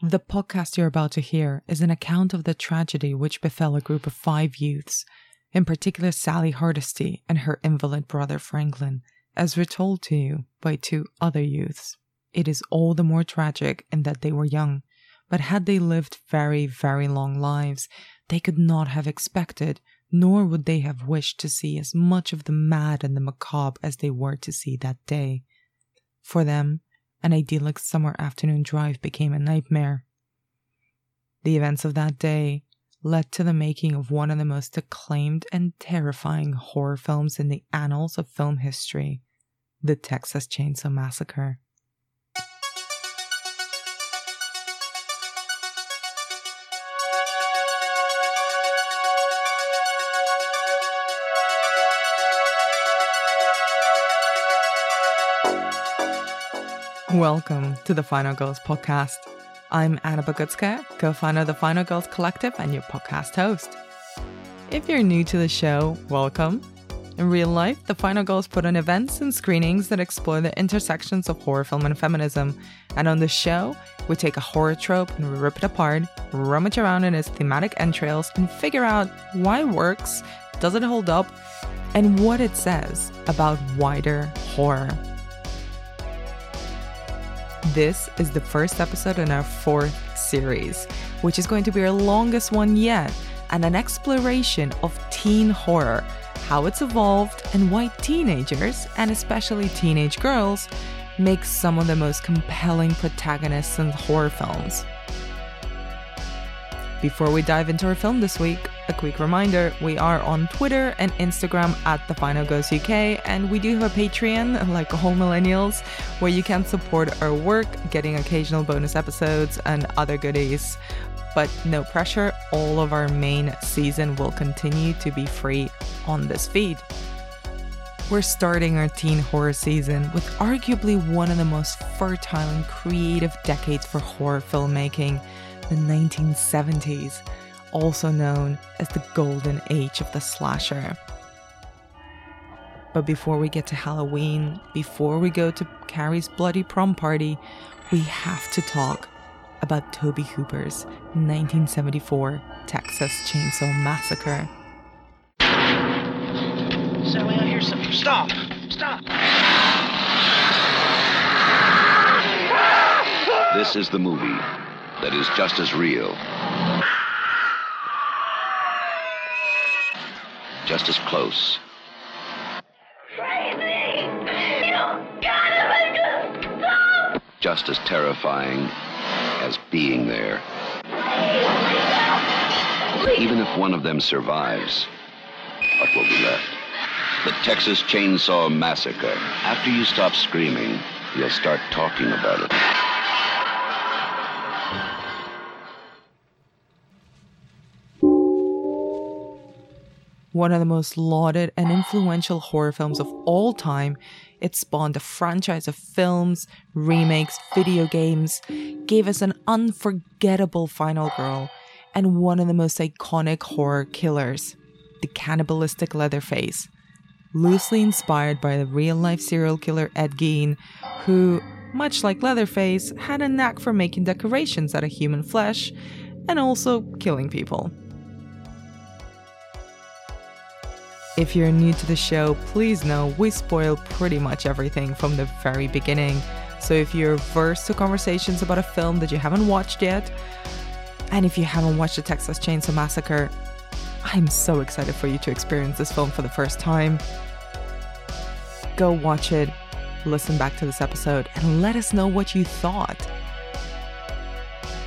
The podcast you're about to hear is an account of the tragedy which befell a group of five youths, in particular Sally Hardesty and her invalid brother Franklin, as retold to you by two other youths. It is all the more tragic in that they were young, but had they lived very, very long lives, they could not have expected, nor would they have wished to see as much of the mad and the macabre as they were to see that day. For them, an idyllic summer afternoon drive became a nightmare. The events of that day led to the making of one of the most acclaimed and terrifying horror films in the annals of film history the Texas Chainsaw Massacre. Welcome to the Final Girls podcast. I'm Anna Bogutskaya, co founder of the Final Girls Collective and your podcast host. If you're new to the show, welcome. In real life, the Final Girls put on events and screenings that explore the intersections of horror film and feminism. And on the show, we take a horror trope and we rip it apart, rummage around in its thematic entrails, and figure out why it works, does it hold up, and what it says about wider horror. This is the first episode in our fourth series, which is going to be our longest one yet, and an exploration of teen horror, how it's evolved, and why teenagers, and especially teenage girls, make some of the most compelling protagonists in horror films. Before we dive into our film this week, a quick reminder we are on Twitter and Instagram at The Final Girls UK, and we do have a Patreon, like all millennials, where you can support our work, getting occasional bonus episodes and other goodies. But no pressure, all of our main season will continue to be free on this feed. We're starting our teen horror season with arguably one of the most fertile and creative decades for horror filmmaking the 1970s, also known as the golden age of the slasher. But before we get to Halloween, before we go to Carrie's bloody prom party, we have to talk about Tobe Hooper's 1974 Texas Chainsaw Massacre. Sally, I hear something. Stop! Stop! This is the movie that is just as real, just as close, just as terrifying as being there. Even if one of them survives, what will be left? The Texas Chainsaw Massacre. After you stop screaming, you'll start talking about it. One of the most lauded and influential horror films of all time. It spawned a franchise of films, remakes, video games, gave us an unforgettable final girl, and one of the most iconic horror killers, the cannibalistic Leatherface. Loosely inspired by the real life serial killer Ed Gein, who, much like Leatherface, had a knack for making decorations out of human flesh and also killing people. If you're new to the show, please know we spoil pretty much everything from the very beginning. So if you're versed to conversations about a film that you haven't watched yet, and if you haven't watched the Texas Chainsaw Massacre, I'm so excited for you to experience this film for the first time. Go watch it, listen back to this episode, and let us know what you thought.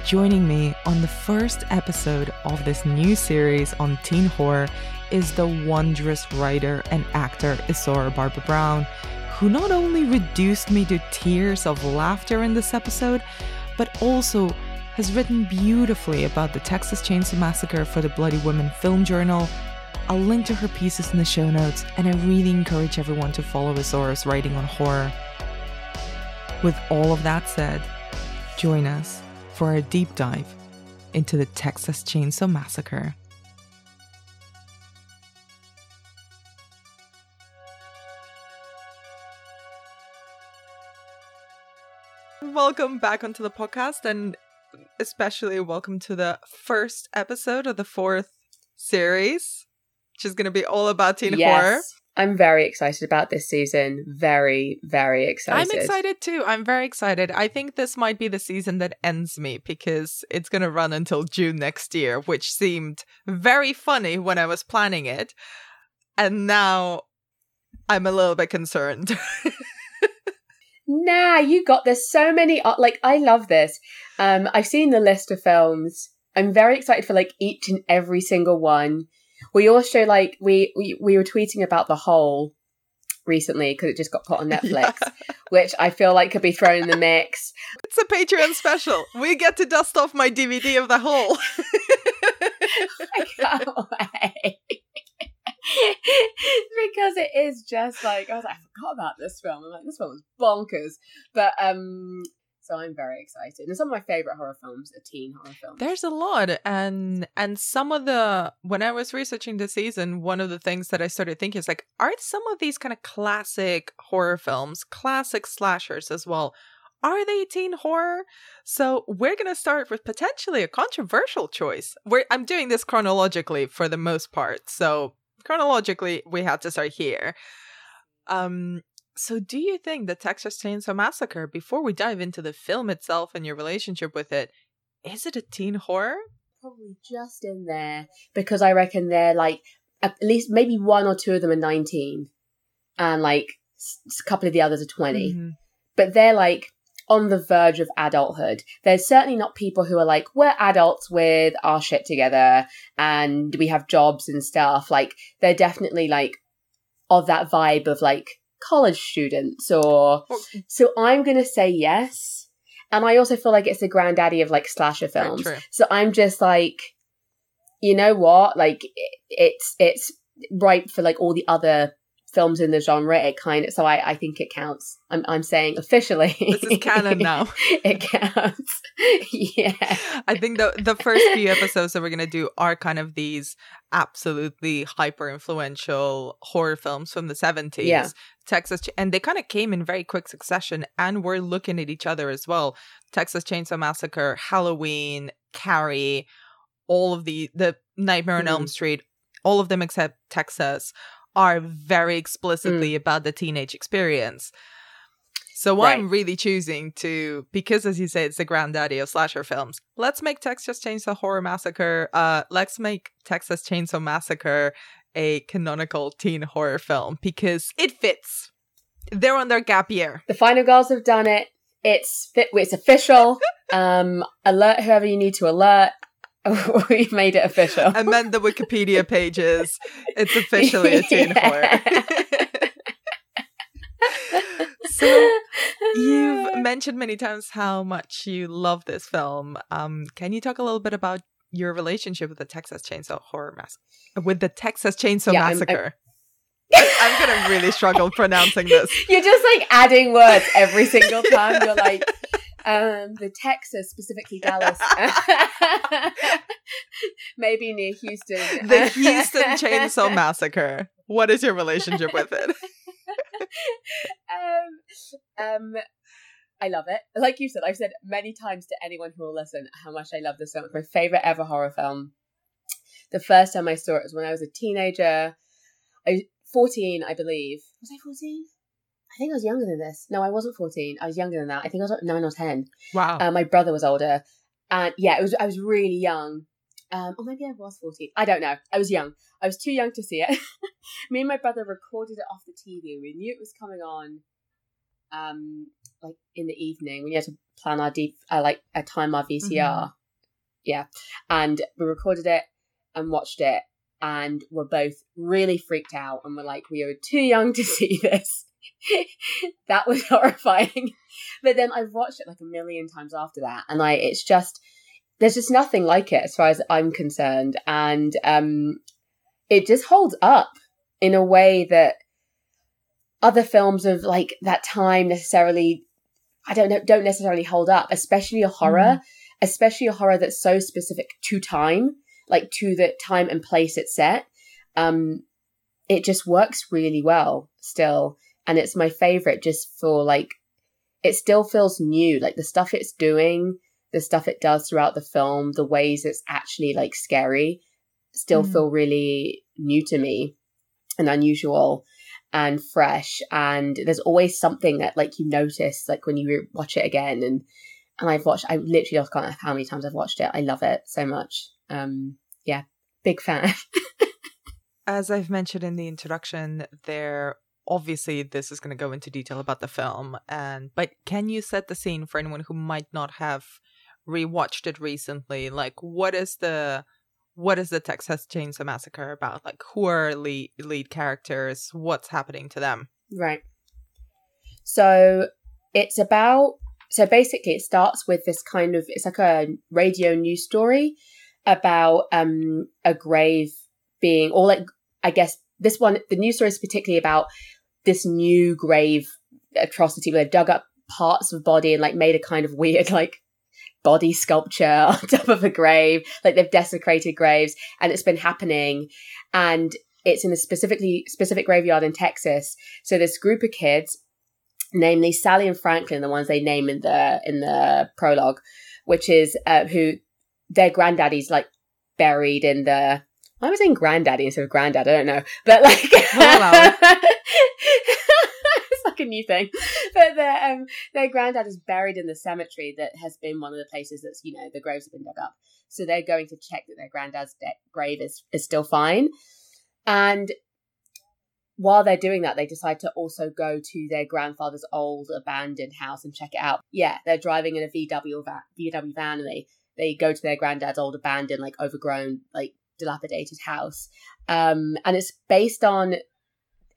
Joining me on the first episode of this new series on teen horror is the wondrous writer and actor Isaura Barbé-Brown, who not only reduced me to tears of laughter in this episode, but also has written beautifully about the Texas Chainsaw Massacre for the Bloody Women Film Journal. I'll link to her pieces in the show notes, and I really encourage everyone to follow Isaura's writing on horror. With all of that said, join us for a deep dive into the Texas Chainsaw Massacre. Welcome back onto the podcast. And especially welcome to the first episode of the fourth series, which is going to be all about teen horror. I'm very excited about this season. Very, very excited. I'm excited too. I'm very excited. I think this might be the season that ends me because it's going to run until June next year, which seemed very funny when I was planning it. And now I'm a little bit concerned. nah, you got there's so many like I love this. Um I've seen the list of films. I'm very excited for like each and every single one. We also like we we, we were tweeting about the whole recently because it just got put on Netflix, yeah. which I feel like could be thrown in the mix. It's a Patreon special. We get to dust off my DVD of the whole. I can't wait. because it is just like I was like, I forgot about this film. I'm like, this film was bonkers. But um so I'm very excited. And some of my favorite horror films are teen horror films. There's a lot, and and some of the when I was researching the season, one of the things that I started thinking is like, are some of these kind of classic horror films, classic slashers as well? Are they teen horror? So we're gonna start with potentially a controversial choice. Where I'm doing this chronologically for the most part, so chronologically we had to start here. Um, so, do you think the Texas Chainsaw Massacre, before we dive into the film itself and your relationship with it, is it a teen horror? Probably just in there because I reckon they're like at least maybe one or two of them are 19 and like a couple of the others are 20. Mm-hmm. But they're like on the verge of adulthood. There's certainly not people who are like, we're adults with our shit together and we have jobs and stuff. Like, they're definitely like of that vibe of like, college students or so I'm going to say yes. And I also feel like it's the granddaddy of like slasher films. So I'm just like you know what? Like it's it's ripe for like all the other films in the genre, it kind of so I, I think it counts. I'm I'm saying officially. This is canon now. it counts. yeah. I think the the first few episodes that we're gonna do are kind of these absolutely hyper influential horror films from the 70s. Yeah. Texas and they kind of came in very quick succession and we're looking at each other as well. Texas Chainsaw Massacre, Halloween, Carrie, all of the the Nightmare on mm. Elm Street, all of them except Texas are very explicitly mm. about the teenage experience. So right. I'm really choosing to because as you say it's the granddaddy of slasher films. Let's make Texas Chainsaw Horror Massacre uh let's make Texas Chainsaw Massacre a canonical teen horror film because it fits. They're on their gap year. The final girls have done it. It's fit it's official. um alert whoever you need to alert. We've made it official. Amend the Wikipedia pages. It's officially a teen yeah. horror. so you've mentioned many times how much you love this film. Um, can you talk a little bit about your relationship with the Texas Chainsaw Horror Massacre? With the Texas Chainsaw yeah, Massacre. I'm, I'm, I'm gonna really struggle pronouncing this. You're just like adding words every single time. You're like, um, the Texas, specifically Dallas, maybe near Houston. The Houston Chainsaw Massacre. What is your relationship with it? um, um, I love it. Like you said, I've said many times to anyone who will listen how much I love this film. It's my favorite ever horror film. The first time I saw it was when I was a teenager. I 14, I believe. Was I 14? I think I was younger than this. No, I wasn't 14. I was younger than that. I think I was like 9 or 10. Wow. Uh, my brother was older. And yeah, it was I was really young. Um, or maybe I was 14. I don't know. I was young. I was too young to see it. Me and my brother recorded it off the TV. We knew it was coming on um, like in the evening. We had to plan our deep, uh, like a time our VCR. Mm-hmm. Yeah. And we recorded it and watched it and were both really freaked out and were like, we are too young to see this. that was horrifying. But then I've watched it like a million times after that, and I it's just there's just nothing like it as far as I'm concerned, and um, it just holds up in a way that other films of like that time necessarily I don't know don't necessarily hold up, especially a horror, mm. especially a horror that's so specific to time, like to the time and place it's set. Um, it just works really well still and it's my favorite just for like it still feels new like the stuff it's doing the stuff it does throughout the film, the ways it's actually like scary, still Mm. feel really new to me and unusual and fresh. And there's always something that like you notice like when you re- watch it again. And and I've watched, I literally just can't know how many times I've watched it. I love it so much. Um, yeah, big fan. As I've mentioned in the introduction, there obviously this is going to go into detail about the film and but can you set the scene for anyone who might not have rewatched it recently? Like what is the what is the Texas Chainsaw Massacre about? Like who are lead lead characters? What's happening to them? Right. So it's about so basically it starts with this kind of it's like a radio news story about um a grave being or like I guess this one the news story is particularly about this new grave atrocity where they dug up parts of body and like made a kind of weird like body sculpture on top of a grave like they've desecrated graves and it's been happening and it's in a specifically specific graveyard in Texas so this group of kids, namely Sally and Franklin, the ones they name in the in the prologue, which is uh, who their granddaddy's like buried in the. I was saying granddaddy instead of granddad. I don't know, but like it's like a new thing. But their um, their granddad is buried in the cemetery that has been one of the places that's you know the graves have been dug up. So they're going to check that their granddad's de- grave is is still fine, and while they're doing that, they decide to also go to their grandfather's old abandoned house and check it out. Yeah, they're driving in a VW van, VW van, and they they go to their granddad's old abandoned, like overgrown, like dilapidated house. Um, and it's based on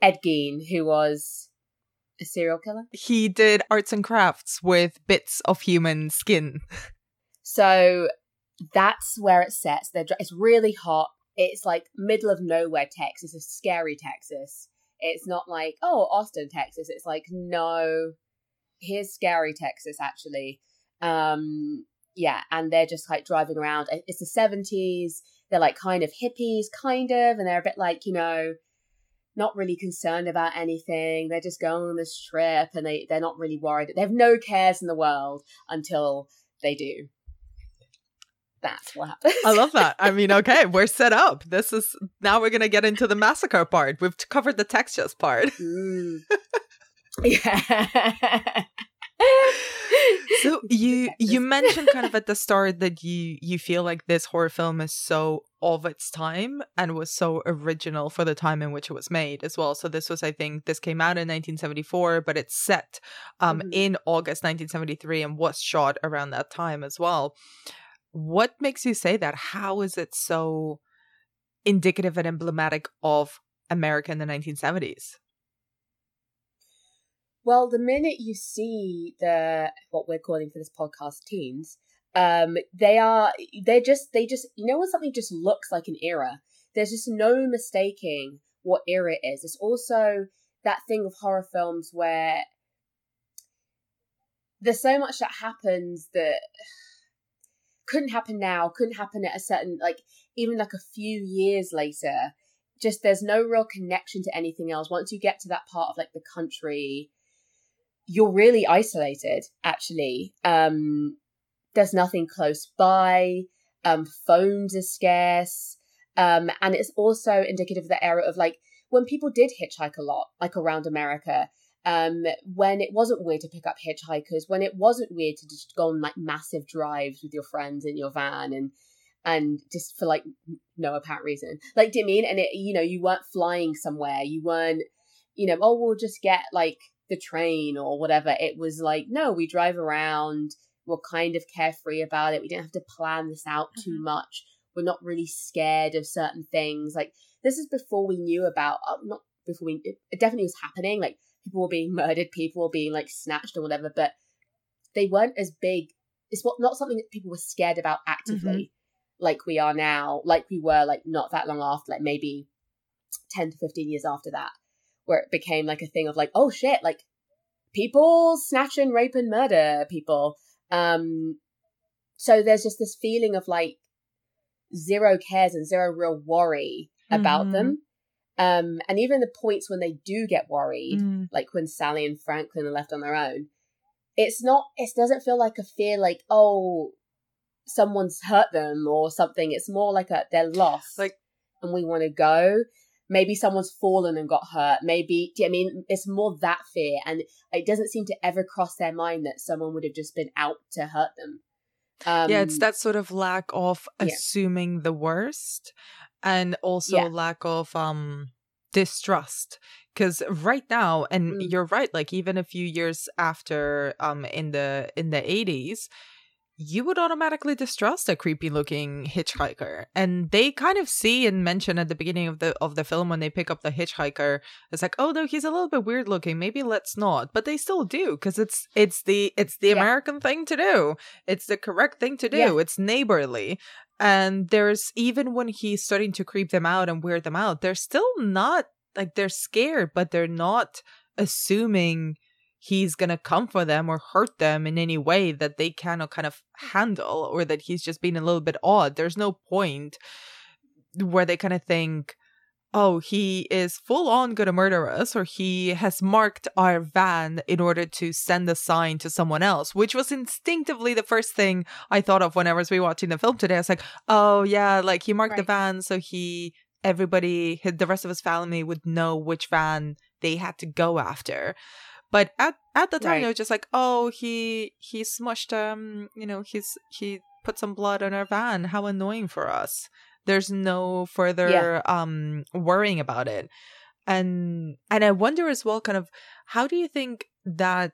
Ed Gein, who was a serial killer. He did arts and crafts with bits of human skin. So that's where it sets. They're, it's really hot. It's like middle of nowhere Texas. It's a scary Texas. It's not like, oh, Austin, Texas. It's like, no, here's scary Texas, actually. Um, yeah, and they're just like driving around. It's the 70s. They're like kind of hippies, kind of, and they're a bit like, you know, not really concerned about anything. They're just going on this trip and they, they're not really worried. They have no cares in the world until they do. That's what happens. I love that. I mean, okay, we're set up. This is now we're gonna get into the massacre part. We've covered the Texas part. Mm. yeah. So you you mentioned kind of at the start that you you feel like this horror film is so of its time and was so original for the time in which it was made as well. So this was I think this came out in 1974 but it's set um Mhm. in August 1973 and was shot around that time as well. What makes you say that? How is it so indicative and emblematic of America in the 1970s? Well, the minute you see the what we're calling for this podcast teens, um, they are they're just they just you know when something just looks like an era, there's just no mistaking what era it is. It's also that thing of horror films where there's so much that happens that couldn't happen now, couldn't happen at a certain like even like a few years later. Just there's no real connection to anything else. Once you get to that part of like the country, you're really isolated actually. Um there's nothing close by. Um phones are scarce. Um and it's also indicative of the era of like when people did hitchhike a lot like around america. Um when it wasn't weird to pick up hitchhikers when it wasn't weird to just go on like massive drives with your friends in your van and and just for like no apparent reason. Like do you mean? And it you know you weren't flying somewhere. You weren't you know oh we'll just get like the train or whatever. It was like, no, we drive around. We're kind of carefree about it. We didn't have to plan this out too much. We're not really scared of certain things. Like this is before we knew about, uh, not before we, it, it definitely was happening. Like people were being murdered, people were being like snatched or whatever, but they weren't as big. It's what not something that people were scared about actively, like we are now, like we were like not that long after, like maybe ten to fifteen years after that where it became like a thing of like, oh shit, like people snatch and rape and murder people. Um, so there's just this feeling of like zero cares and zero real worry about Mhm. them. Um, and even the points when they do get worried, Mm. like when Sally and Franklin are left on their own, it's not, it doesn't feel like a fear like, oh, someone's hurt them or something. It's more like a they're lost, Like- and we want to go. Maybe someone's fallen and got hurt. Maybe do you know I mean it's more that fear, and it doesn't seem to ever cross their mind that someone would have just been out to hurt them. Um, yeah, it's that sort of lack of yeah. assuming the worst and also Yeah. lack of um distrust because right now and Mm. you're right like even a few years after um in the in the 80s you would automatically distrust a creepy looking hitchhiker. And they kind of see and mention at the beginning of the of the film when they pick up the hitchhiker it's like oh no he's a little bit weird looking. Maybe let's not. But they still do because it's it's the it's the Yeah. american thing to do. It's the correct thing to do. Yeah. it's neighborly. And there's even when he's starting to creep them out and weird them out they're still not like they're scared but they're not assuming he's gonna come for them or hurt them in any way that they cannot kind of handle or that he's just being a little bit odd. There's no point where they kind of think oh he is full on gonna murder us or he has marked our van in order to send a sign to someone else which was instinctively the first thing i thought of when i was rewatching the film today. I was like oh yeah like he marked the van so he everybody the rest of his family would know which van they had to go after but at at the time Right. it was just like oh he he smushed um you know he's he put some blood on our van. How annoying for us. There's no further um worrying about it. And and i wonder as well kind of how do you think that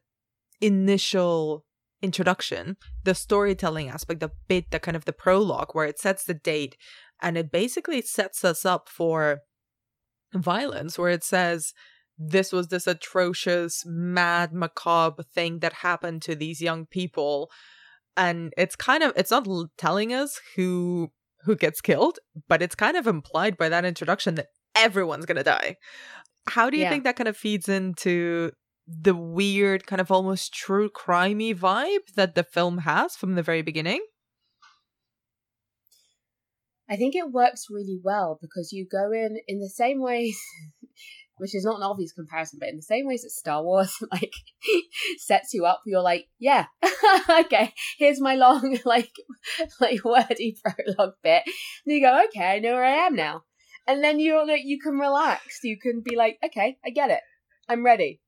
initial introduction the storytelling aspect the bit the kind of the prologue where it sets the date and it basically sets us up for violence where it says this was this atrocious mad macabre thing that happened to these young people and it's kind of it's not telling us who who gets killed but it's kind of implied by that introduction that everyone's gonna die how do you Yeah. think that kind of feeds into the weird kind of almost true crimey vibe that the film has from the very beginning I think it works really well because you go in in the same ways, which is not an obvious comparison, but in the same ways that Star Wars like sets you up. You're like, yeah, okay, here's my long like like wordy prologue bit. And you go, okay, I know where I am now, and then you're like, you can relax. You can be like, okay, I get it. I'm ready.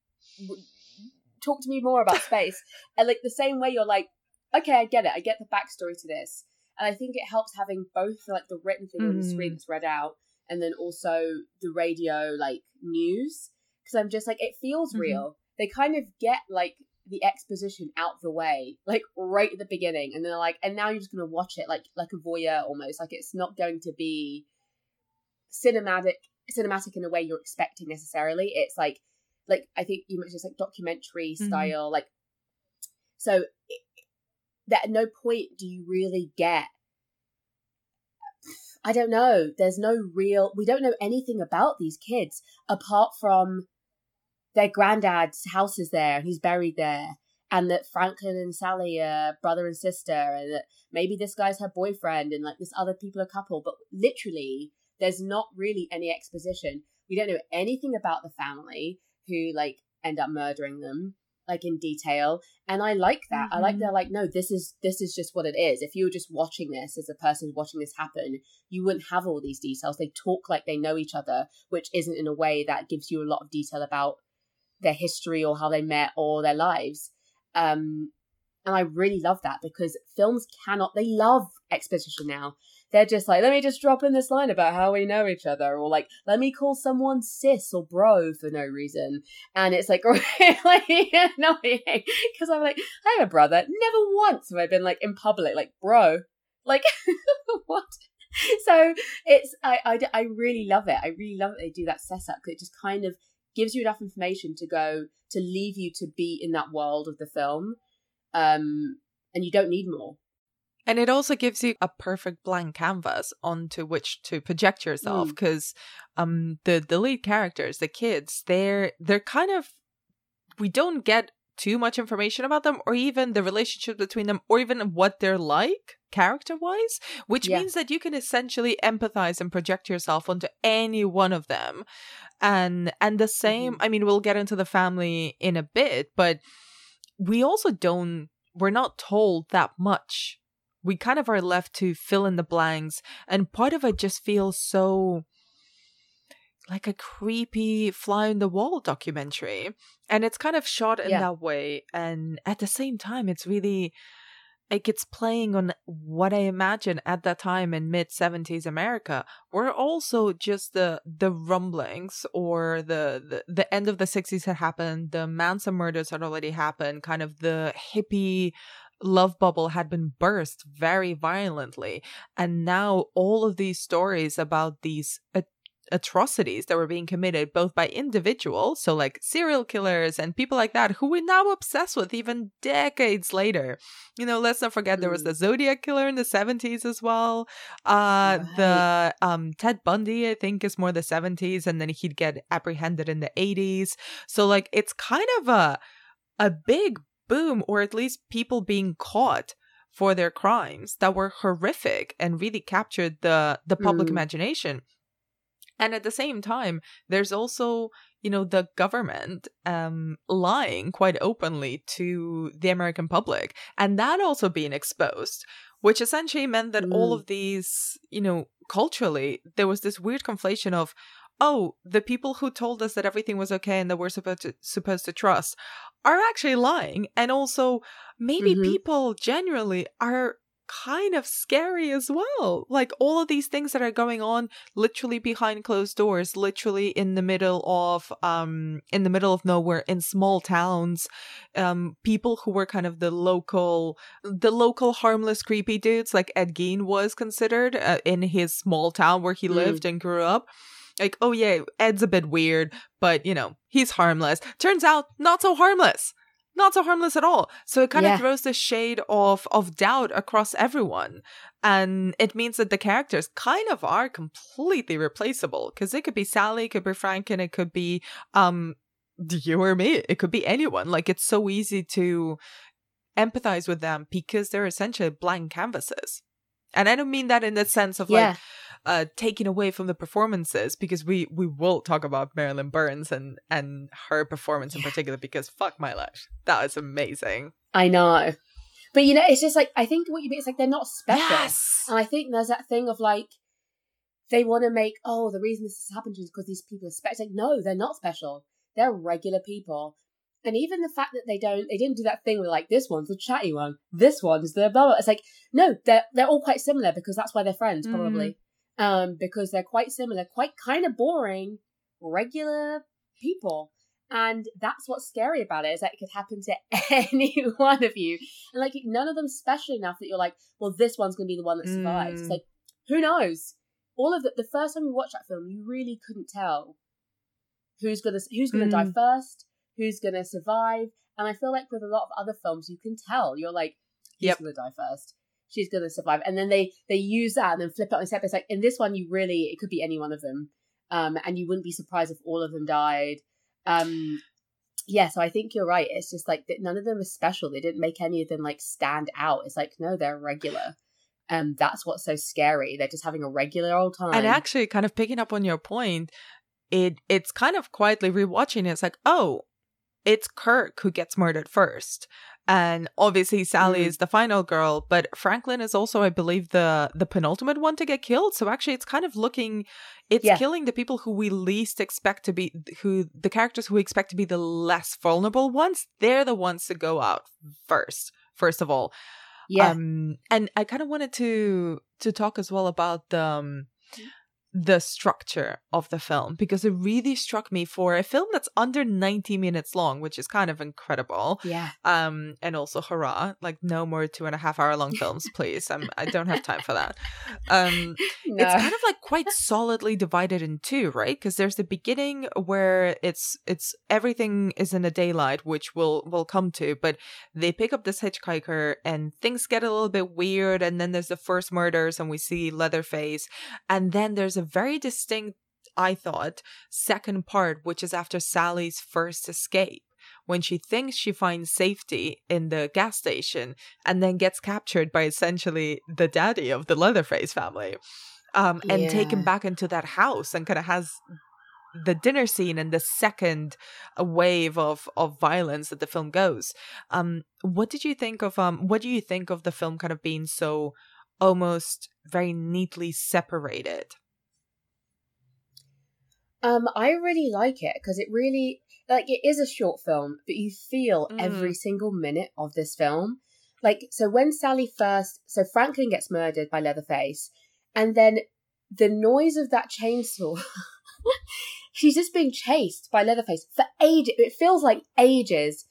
Talk to me more about space. and like the same way you're like, okay, I get it. I get the backstory to this. And I think it helps having both like the written thing on the mm. screen that's read out and then also the radio like news. Because I'm just like, it feels Mhm. real. They kind of get like the exposition out the way, like right at the beginning, and they're like, and now you're just gonna watch it like like a voyeur almost. Like it's not going to be cinematic cinematic in a way you're expecting necessarily. It's like like I think you mentioned it's like documentary Mhm. style, like so it, that at no point do you really get I don't know. There's no real we don't know anything about these kids apart from their granddad's house is there and he's buried there and that Franklin and Sally are brother and sister and that maybe this guy's her boyfriend and like this other people a couple but literally there's not really any exposition. We don't know anything about the family who like end up murdering them like in detail and i like that. I like Mhm. they're like no this is this is just what it is. If you were just watching this as a person watching this happen you wouldn't have all these details. They talk like they know each other which isn't in a way that gives you a lot of detail about their history or how they met or their lives. Um and i really love that because films cannot they love exposition now they're just like let me just drop in this line about how we know each other or like let me call someone sis or bro for no reason and it's like really annoying because I'm like, I have a brother. Never once have I been like in public, like, bro, like, what? So it's, I, I, I really love it. I really love that they do that setup because it just kind of gives you enough information to go to leave you to be in that world of the film. Um, and you don't need more. And it also gives you a perfect blank canvas onto which to project yourself Mm. because um the the lead characters, the kids, they're they're kind of we don't get too much information about them or even the relationship between them or even what they're like character wise, which Yeah. means that you can essentially empathize and project yourself onto any one of them. And and the same, Mhm. I mean, we'll get into the family in a bit, but we also don't we're not told that much we kind of are left to fill in the blanks and part of it just feels so like a creepy fly on the wall documentary and it's kind of shot in Yeah. that way and at the same time it's really like it's playing on what i imagine at that time in mid 70s america were also just the the rumblings or the, the the end of the 60s had happened the manson murders had already happened kind of the hippie love bubble had been burst very violently. And now all of these stories about these at- atrocities that were being committed both by individuals so like serial killers and people like that who we're now obsessed with even decades later. You know let's not forget there was Mm. the zodiac killer in the 70s as well. Uh the um ted bundy i think is more the 70s and then he'd get apprehended in the 80s so like it's kind of a a big boom or at least people being caught for their crimes that were horrific and really captured the the public Mm. imagination and at the same time there's also you know the government um lying quite openly to the american public and that also being exposed which essentially meant that all Mm. of these you know culturally there was this weird conflation of oh the people who told us that everything was okay and that we're supposed to supposed to trust are actually lying and also maybe Mhm. people generally are kind of scary as well like all of these things that are going on literally behind closed doors literally in the middle of um in the middle of nowhere in small towns um people who were kind of the local the local harmless creepy dudes like ed gein was considered uh, in his small town where he Mm. lived and grew up like oh yeah ed's a bit weird but you know he's harmless. Turns out not so harmless. Not so harmless at all. So it kind Yeah. of throws the shade of of doubt across everyone. And it means that the characters kind of are completely replaceable because it could be sally it could be franklin it could be um you or me. It could be anyone. Like it's so easy to empathize with them because they're essentially blank canvases. And i don't mean that in the sense of yeah. like uh taking away from the performances because we we will talk about Marilyn Burns and and her performance in particular because fuck my life that was amazing I know. But you know, it's just like I think what you mean is like they're not special. yes And I think there's that thing of like they want to make oh the reason this has happened to is because these people are special. Like, no, they're not special. They're regular people. And even the fact that they don't they didn't do that thing with like this one's the chatty one, this one's the blah blah. It's like no, they're they're all quite similar because that's why they're friends probably. Um, because they're quite similar, quite kind of boring, regular people. And that's what's scary about it is that it could happen to any one of you. And like none of them special enough that you're like, well, this one's gonna be the one that survives. It's Mm. like, who knows? All of the the first time you watch that film, you really couldn't tell who's gonna who's gonna die Mm. first, who's gonna survive. And I feel like with a lot of other films, you can tell. You're like, he's Yep. gonna die first. She's gonna survive. And then they they use that and then flip it on its head. It's like in this one, you really it could be any one of them. Um, and you wouldn't be surprised if all of them died. Um, yeah, so I think you're right. It's just like that none of them are special. They didn't make any of them like stand out. It's like no, they're regular. Um, that's what's so scary. They're just having a regular old time. and actually kind of picking up on your point it it's kind of quietly rewatching it's like oh it's kirk who gets murdered first. And obviously sally Mm. is the final girl but franklin is also i believe the the penultimate one to get killed. So actually it's kind of looking it's Yeah. killing the people who we least expect to be who the characters who we expect to be the less vulnerable ones. They're the ones to go out first first of all. Yeah, um and i kind of wanted to to talk as well about the um, the structure of the film because it really struck me for a film that's under 90 minutes long which is kind of incredible. Yeah, um and also hurrah like no more two and a half hour long films please. I'm i don't have time for that. Um no. it's kind of like quite solidly divided in two right? Because there's the beginning where it's it's everything is in the daylight which we'll we'll come to but they pick up this hitchhiker and things get a little bit weird and then there's the first murders and we see leatherface and then there's a very distinct i thought second part which is after sally's first escape when she thinks she finds safety in the gas station and then gets captured by essentially the daddy of the Leatherface family um, and taken Yeah. back into that house and kind of has the dinner scene and the second uh, wave of of violence that the film goes. Um, what did you think of um? What do you think of the film kind of being so almost very neatly separated? Um, I really like it because it really like it is a short film, but you feel Mm. every single minute of this film. Like so when Sally first so Franklin gets murdered by Leatherface, and then the noise of that chainsaw she's just being chased by Leatherface for ages. It feels like ages.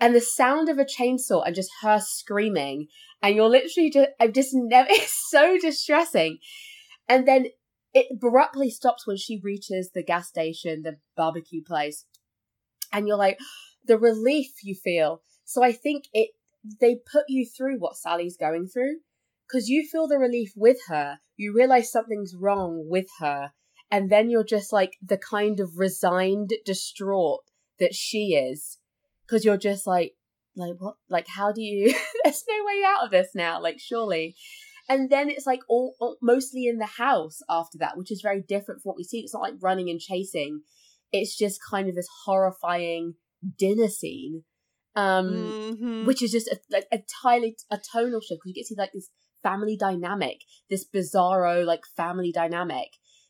And the sound of a chainsaw and just her screaming, and you're literally just, I've just never, it's so distressing. And then it abruptly stops when she reaches the gas station, the barbecue place. And you're like, the relief you feel. So I think it, they put you through what Sally's going through because you feel the relief with her. You realize something's wrong with her. And then you're just like the kind of resigned, distraught that she is. Because you're just like, like what? Like, how do you? There's no way out of this now. Like, surely. And then it's like all, all mostly in the house after that, which is very different from what we see. It's not like running and chasing. It's just kind of this horrifying dinner scene, um, Mhm. which is just a, like entirely a tonal shift because you get to see like this family dynamic, this bizarro like family dynamic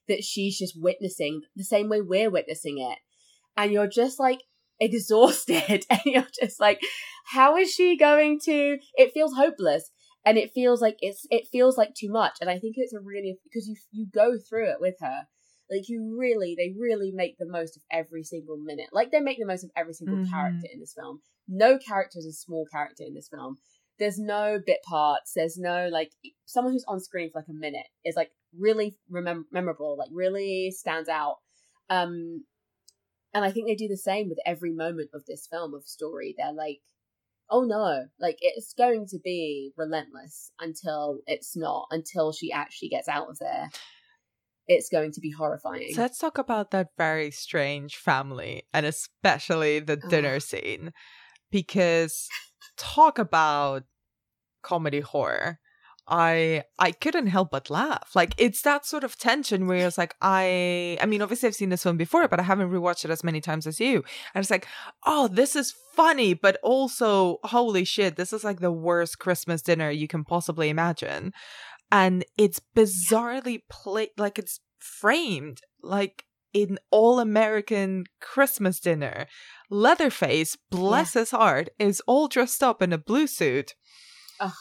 that she's just witnessing the same way we're witnessing it, and you're just like exhausted, and you're just like, how is she going to? It feels hopeless and it feels like it's it feels like too much. And i think it's a really because you you go through it with her like you really they really make the most of every single minute. Like they make the most of every single Mhm. character in this film. No character is a small character in this film. There's no bit parts. There's no like someone who's on screen for like a minute is like really remem- memorable like really stands out. Um and i think they do the same with every moment of this film of story. They're like oh no, like it's going to be relentless until it's not, until she actually gets out of there. It's going to be horrifying. So let's talk about that very strange family and especially the Oh. dinner scene. Because talk about comedy horror. I I couldn't help but laugh. Like it's that sort of tension where it's like I I mean obviously I've seen this film before, but I haven't rewatched it as many times as you. And it's like, oh, this is funny, but also holy shit, this is like the worst Christmas dinner you can possibly imagine. And it's bizarrely played like it's framed like in all American Christmas dinner. Leatherface, bless his heart, is all dressed up in a blue suit Ugh.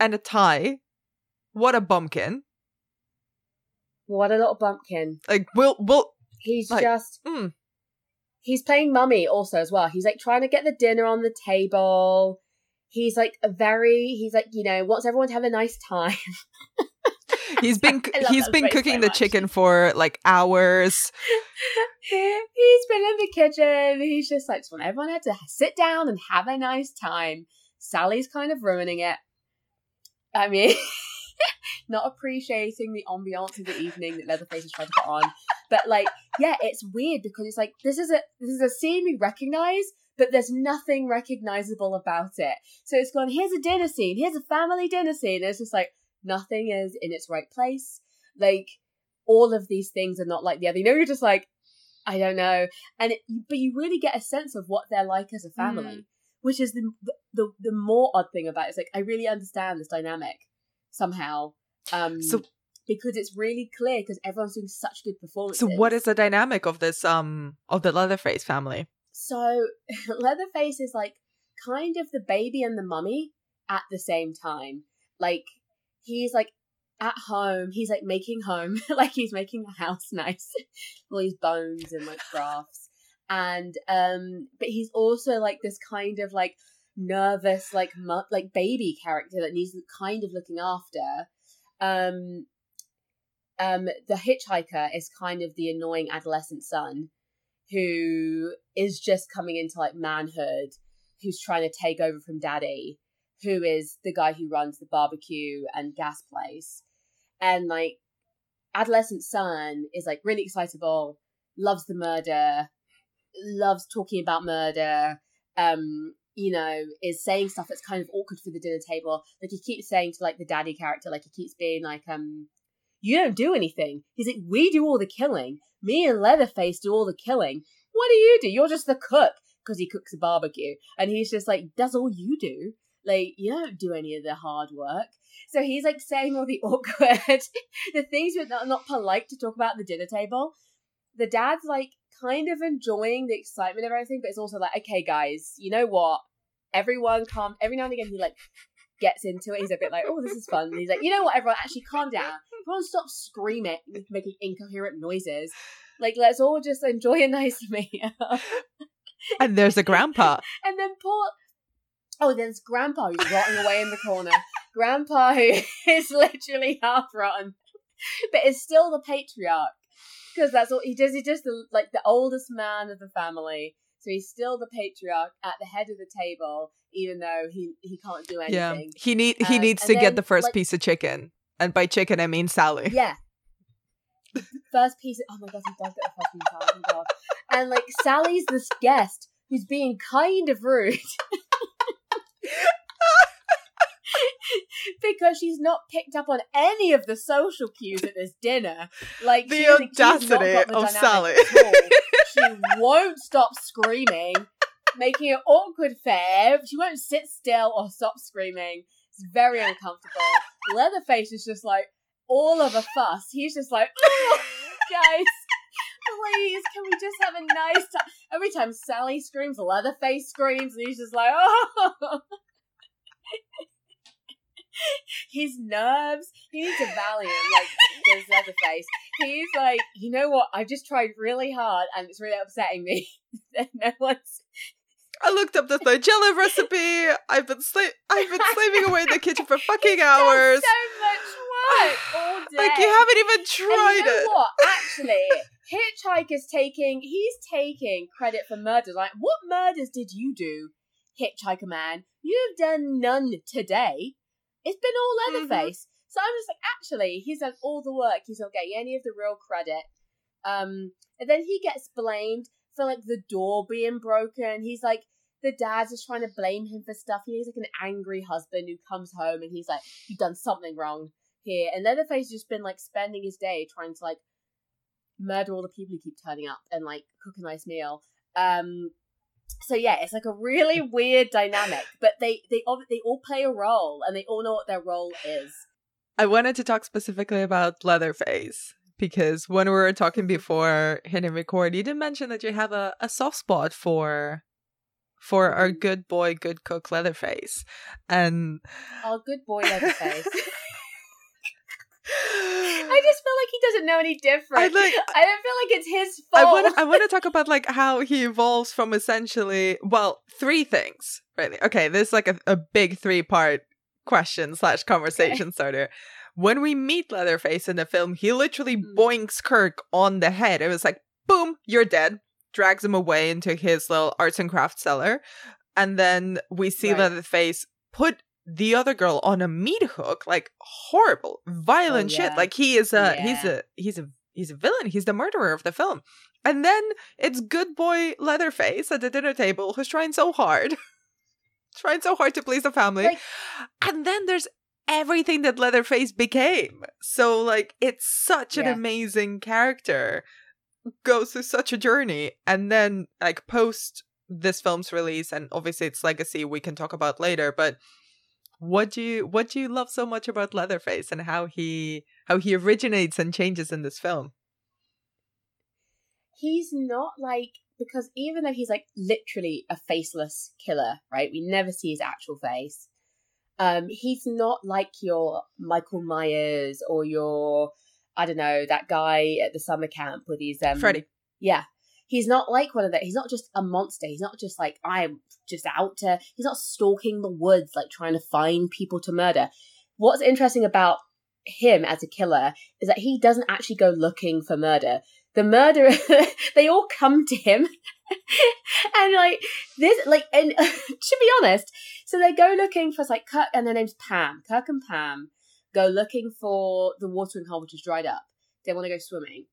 And a tie. What a bumpkin! what a little bumpkin. Like we'll we'll He's Like, just mm. he's playing mummy also as well. He's like trying to get the dinner on the table. He's like a very he's like, you know, wants everyone to have a nice time. he's been he's been cooking so the much. chicken for like hours. he's been in the kitchen. He's just like, just want everyone had to sit down and have a nice time. Sally's kind of ruining it. I mean, not appreciating the ambiance of the evening that Leatherface is trying to put on. But like, yeah, it's weird because it's like this is a this is a scene we recognize, but there's nothing recognizable about it. So it's gone. Here's a dinner scene. Here's a family dinner scene. And it's just like nothing is in its right place. Like all of these things are not like the other. You know, you're just like, I don't know, and it, but you really get a sense of what they're like as a family, mm. Which is the, the the more odd thing about it. It's like I really understand this dynamic somehow, um, So- because it's really clear because everyone's doing such good performances. So what is the dynamic of this um of the Leatherface family? So Leatherface is like kind of the baby and the mummy at the same time. Like he's like at home, he's like making home, like he's making the house nice, all these bones and like crafts. And um but he's also like this kind of like nervous like mu- like baby character that needs kind of looking after. Um um the hitchhiker is kind of the annoying adolescent son who is just coming into like manhood, who's trying to take over from daddy, who is the guy who runs the barbecue and gas place. And like adolescent son is like really excitable, loves the murder, loves talking about murder, um, you know, is saying stuff that's kind of awkward for the dinner table. Like he keeps saying to like the daddy character, like he keeps being like, um, you don't do anything. He's like, we do all the killing. Me and Leatherface do all the killing. What do you do? You're just the cook because he cooks a barbecue, and he's just like, that's all you do. Like you don't do any of the hard work. So he's like saying all the awkward, the things that are not polite to talk about at the dinner table. The dad's like kind of enjoying the excitement of everything, but it's also like, okay, guys, you know what? Everyone calm. Every now and again, he like gets into it. He's a bit like, oh, this is fun. And he's like, you know what, everyone, actually calm down. Everyone stop screaming, making incoherent noises. Like, let's all just enjoy a nice meal. And there's a grandpa. and then poor. Oh, there's Grandpa who's rotting away in the corner. Grandpa who is literally half rotten, but is still the patriarch because that's what he does. He's just the, like the oldest man of the family, so he's still the patriarch at the head of the table, even though he he can't do anything. Yeah, he need he Um, needs to then, get the first like- piece of chicken, and by chicken I mean Sally. Yeah. First piece. Of, oh my god, he does get the first piece. of oh my god. And like Sally's this guest who's being kind of rude. because she's not picked up on any of the social cues at this dinner. Like The she's, like, she's not audacity the of Sally. She won't stop screaming, making it awkward for Ev. She won't sit still or stop screaming. It's very uncomfortable. Leatherface is just like all of a fuss. He's just like, "Oh, guys, please, can we just have a nice time? Every time Sally screams, Leatherface screams, and he's just like, oh. His nerves, he needs a Valium, like there's Leatherface. He's like, you know what? I've just tried really hard, and it's really upsetting me. that no one's I looked up the Nigella recipe. I've been sla- I've been slaving away in the kitchen for fucking hours. so much work all day. Like you haven't even tried you know it. what? Actually, Hitchhiker's taking he's taking credit for murders. Like, what murders did you do, Hitchhiker man? You've done none today. It's been all Mm-hmm. Leatherface. So I'm just like, actually, he's done all the work. He's not getting any of the real credit. Um, and then he gets blamed for like the door being broken. He's like, the dad's just trying to blame him for stuff. He's like an angry husband who comes home and he's like, you've done something wrong here. And Leatherface has just been like spending his day trying to like murder all the people who keep turning up and like cook a nice meal. Um, so yeah, it's like a really weird dynamic, but they they all they all play a role and they all know what their role is. I wanted to talk specifically about Leatherface because when we were talking before hitting record, you did mention that you have a, a soft spot for for our mm-hmm. good boy, good cook Leatherface, and Oh, good boy, Leatherface. I just feel like he doesn't know any different. I like- I don't feel like it's his fault. I want I want to talk about like how he evolves from essentially well three things really. Okay, this is like a, a big three part question slash conversation starter. When we meet Leatherface in the film, he literally Mm. boinks Kirk on the head. It was like boom, you're dead. Drags him away into his little arts and crafts cellar, and then we see Right. Leatherface put the other girl on a meat hook, like horrible, oh, violent Oh, shit. Like he is a he's a he's a he's a villain. He's the murderer of the film. And then it's good boy Leatherface at the dinner table who's trying so hard. trying so hard to please the family. Like- and then there's everything that Leatherface became. So like it's such an amazing character. Goes through such a journey. And then like post this film's release and obviously its legacy we can talk about later, but what do you what do you love so much about Leatherface and how he how he originates and changes in this film? he's not like because even though he's like literally a faceless killer, right? We never see his actual face. Um, he's not like your Michael Myers or your I don't know that guy at the summer camp with his um Freddy. Yeah. He's not like one of that. He's not just a monster. He's not just like I'm just out to. He's not stalking the woods like trying to find people to murder. What's interesting about him as a killer is that he doesn't actually go looking for murder. The murderer, they all come to him, and like this, like, and to be honest, so they go looking for like Kirk, and their name's Pam. Kirk and Pam go looking for the watering hole which is dried up. They want to go swimming.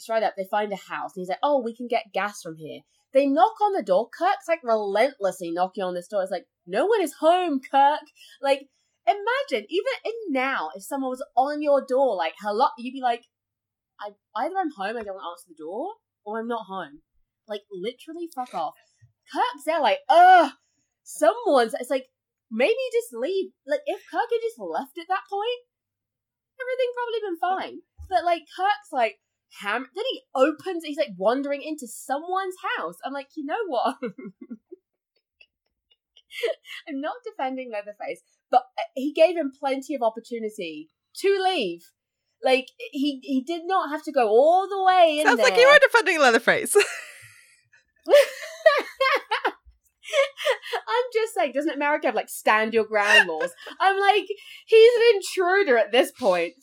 It's dried up. They find a house, and he's like, "Oh, we can get gas from here." They knock on the door. Kirk's like relentlessly knocking on this door. It's like, "No one is home, Kirk." Like, imagine even in now, if someone was on your door, like hello, you'd be like, I either I'm home, I don't want to answer the door, or I'm not home. Like literally, fuck off. Kirk's there, like, ugh, someone's. It's like maybe just leave. Like if Kirk had just left at that point, everything probably been fine. But like Kirk's like. Ham- then he opens, he's like wandering into someone's house. I'm like, you know what? I'm not defending Leatherface, but uh, he gave him plenty of opportunity to leave. Like he he did not have to go all the way in Sounds there. like you are defending Leatherface. I'm just saying, doesn't America have like stand your ground laws? I'm like, he's an intruder at this point.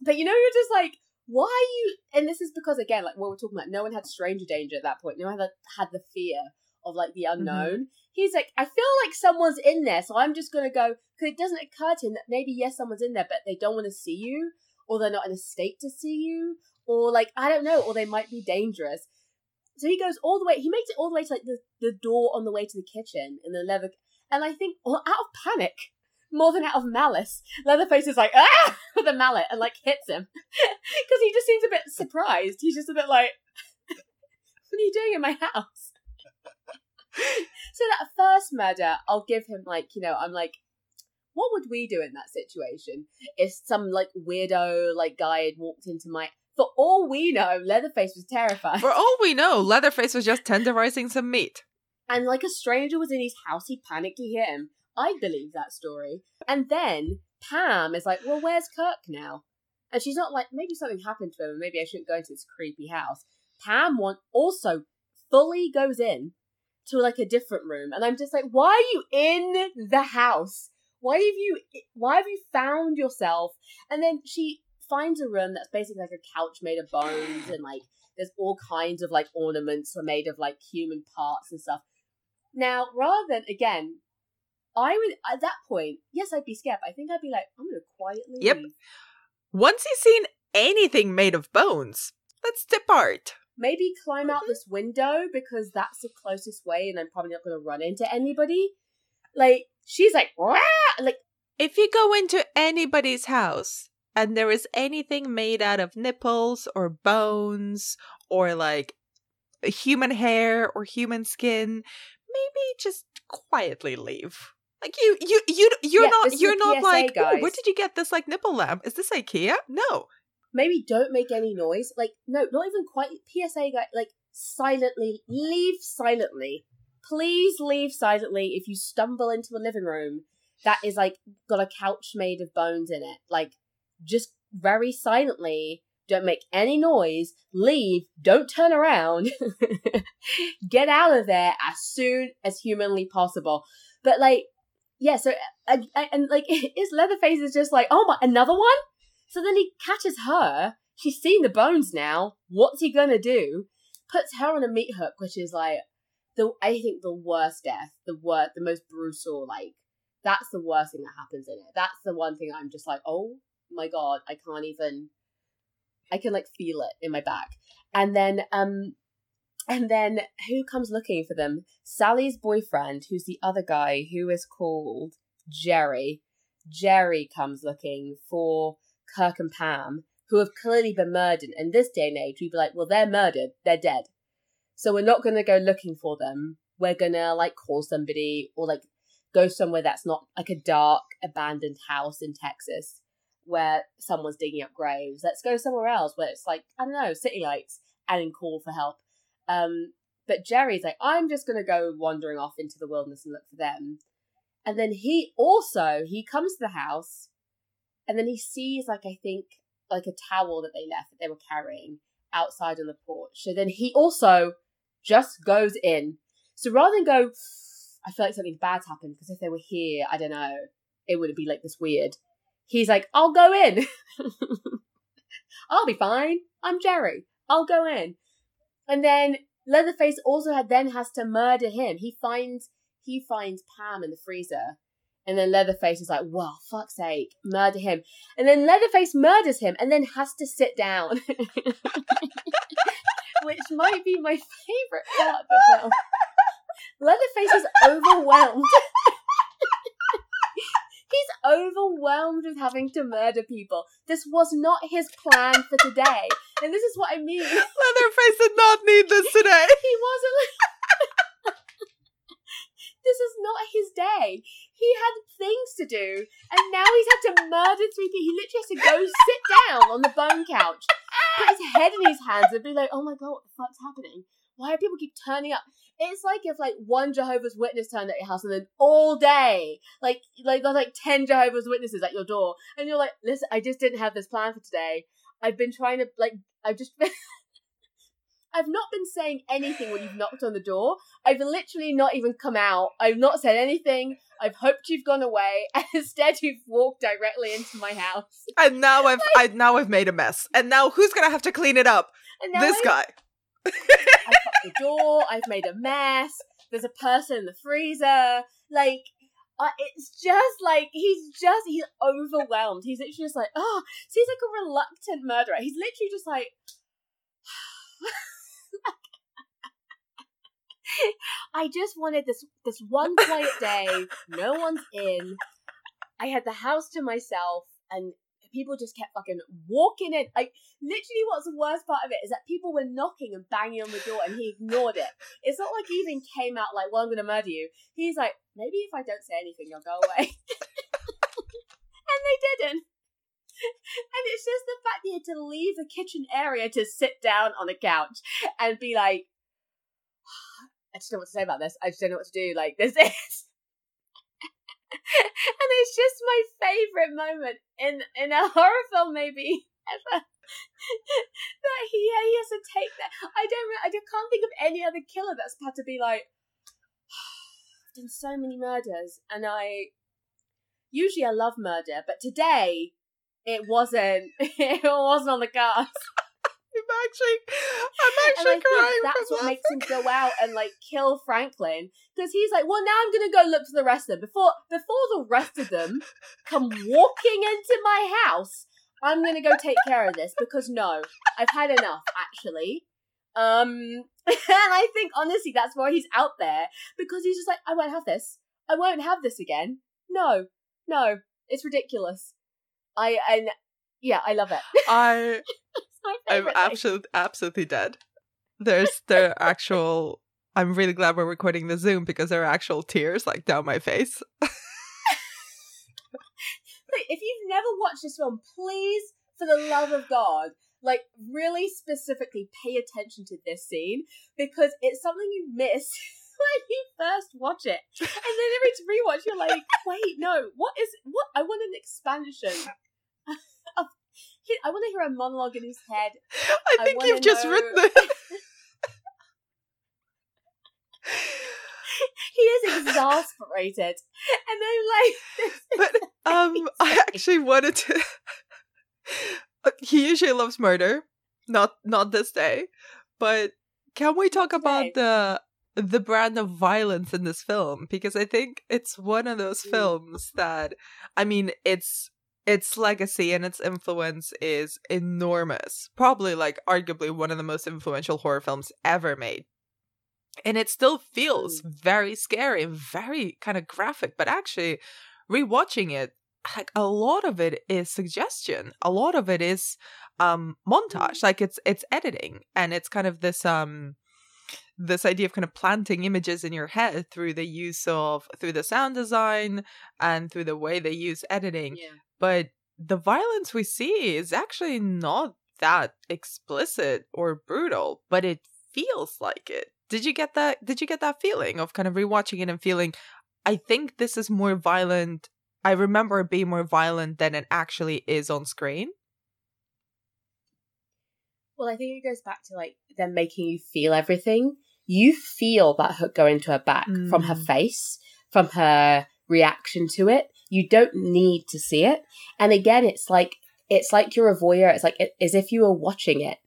But you know, you're just like, why are you? And this is because again, like what we're talking about, no one had stranger danger at that point. No one had, had the fear of like the mm-hmm. unknown. He's like, I feel like someone's in there, so I'm just gonna go because it doesn't occur to him that maybe yes, someone's in there, but they don't want to see you, or they're not in a state to see you, or like I don't know, or they might be dangerous. So he goes all the way. He makes it all the way to like the, the door on the way to the kitchen in the leather. And I think, well, out of panic, more than out of malice, Leatherface is like ah with a mallet and like hits him because he just seems a bit surprised. He's just a bit like, "What are you doing in my house?" so that first murder, I'll give him like you know, I'm like, what would we do in that situation if some like weirdo like guy had walked into my? For all we know, Leatherface was terrified. For all we know, Leatherface was just tenderizing some meat. and like a stranger was in his house, he panicked to hit him. I believe that story. And then Pam is like, "Well, where's Kirk now?" And she's not like, maybe something happened to him, and maybe I shouldn't go into this creepy house. Pam want also fully goes in to like a different room, and I'm just like, why are you in the house? Why have you? Why have you found yourself? And then she finds a room that's basically like a couch made of bones, and like there's all kinds of like ornaments are made of like human parts and stuff. Now, rather than again, I would at that point, yes, I'd be scared. But I think I'd be like, I'm gonna quietly. Yep. Once he's seen anything made of bones, let's depart. Maybe climb Mm-hmm. out this window because that's the closest way, and I'm probably not gonna run into anybody. Like she's like, Wah! like If you go into anybody's house and there is anything made out of nipples or bones or like human hair or human skin, maybe just quietly leave. Like you, you, you, you're Yeah, not, you're not PSA, like, "Oh, where did you get this like nipple lamp? Is this IKEA? No. maybe don't make any noise. Like no, not even quite PSA guy. Like silently, leave silently. Please leave silently. If you stumble into a living room that is like got a couch made of bones in it, like just very silently. Don't make any noise. Leave. Don't turn around. Get out of there as soon as humanly possible. But like, yeah. So and, and like, his Leatherface is just like, oh my, another one. So then he catches her. She's seen the bones now. What's he gonna do? Puts her on a meat hook, which is like the I think the worst death, the worst, the most brutal. Like that's the worst thing that happens in it. That's the one thing I'm just like, oh my god, I can't even. I can like feel it in my back. And then um, and then who comes looking for them? Sally's boyfriend, who's the other guy, who is called Jerry. Jerry comes looking for Kirk and Pam, who have clearly been murdered. In this day and age, we'd be like, well, they're murdered, they're dead. So we're not going to go looking for them. We're going to like call somebody or like go somewhere that's not like a dark, abandoned house in Texas where someone's digging up graves. Let's go somewhere else where it's like, I don't know, city lights and call for help. Um, but Jerry's like, I'm just going to go wandering off into the wilderness and look for them. And then he also, he comes to the house and then he sees like I think like a towel that they left that they were carrying outside on the porch. So then he also just goes in. So rather than go, I feel like something bad's happened because if they were here, I don't know, it would be like this weird. He's like, I'll go in. I'll be fine. I'm Jerry. I'll go in. And then Leatherface also had then has to murder him. He finds he finds Pam in the freezer. And then Leatherface is like, well, fuck's sake, murder him. And then Leatherface murders him and then has to sit down. Which might be my favourite part of the film. Leatherface is overwhelmed. He's overwhelmed with having to murder people. This was not his plan for today. And this is what I mean. Leatherface did not need this today. He wasn't. this is not his day. He had things to do, and now he's had to murder three people. He literally has to go sit down on the bone couch, put his head in his hands, and be like, "Oh my god, what the fuck's happening? Why do people keep turning up?" It's like if like one Jehovah's Witness turned at your house, and then all day, like like there's like ten Jehovah's Witnesses at your door, and you're like, "Listen, I just didn't have this plan for today. I've been trying to like, I've just." I've not been saying anything when you've knocked on the door. I've literally not even come out. I've not said anything. I've hoped you've gone away, and instead you've walked directly into my house. And now I've I now I've made a mess. And now who's gonna have to clean it up? And now this I've, guy. I've fucked the door. I've made a mess. There's a person in the freezer. Like, uh, it's just like he's just he's overwhelmed. He's literally just like, oh, so he's like a reluctant murderer. He's literally just like. I just wanted this this one quiet day. No one's in. I had the house to myself, and people just kept fucking walking in. Like literally, what's the worst part of it is that people were knocking and banging on the door, and he ignored it. It's not like he even came out like, "Well, I'm going to murder you." He's like, "Maybe if I don't say anything, you'll go away." and they didn't. And it's just the fact that he had to leave the kitchen area to sit down on a couch and be like, I just don't know what to say about this. I just don't know what to do. Like, this is. And it's just my favorite moment in in a horror film, maybe ever. that he he has to take that. I don't. I can't think of any other killer that's had to be like. I've done so many murders, and I usually I love murder, but today it wasn't. It wasn't on the cards. I'm actually I'm And I actually think crying that's what makes him go out and like kill Franklin because he's like, well, now I'm gonna go look for the rest of them before before the rest of them come walking into my house. I'm gonna go take care of this because no, I've had enough actually. Um, and I think honestly that's why he's out there because he's just like, I won't have this. I won't have this again. No, no, it's ridiculous. I and yeah, I love it. I I'm absolutely absolutely dead. There's there are actual I'm really glad we're recording the Zoom because there are actual tears like down my face. Like, if you've never watched this film, please, for the love of God, like really specifically pay attention to this scene because it's something you miss when you first watch it, and then every rewatch you're like, wait, no, what is what? I want an expansion. Of, I want to hear a monologue in his head. I I think wanna you've just know- written it. He is exasperated, and then like, But um I actually wanted to He usually loves murder. Not not this day. But can we talk about the the brand of violence in this film because I think it's one of those Mm. films that I mean it's its legacy and its influence is enormous. Probably like arguably one of the most influential horror films ever made. And it still feels very scary and very kind of graphic, but actually rewatching it like a lot of it is suggestion. A lot of it is um montage. Like it's it's editing and it's kind of this um this idea of kind of planting images in your head through the use of through the sound design and through the way they use editing yeah. But the violence we see is actually not that explicit or brutal but it feels like it did you get that did you get that feeling of kind of rewatching it and feeling i think this is more violent i remember it being more violent than it actually is on screen Well, I think it goes back to like them making you feel everything. You feel that hook go into her back from her Mm. face, from her reaction to it. You don't need to see it. And again, it's like it's like you're a voyeur. It's like it, as if you were watching it,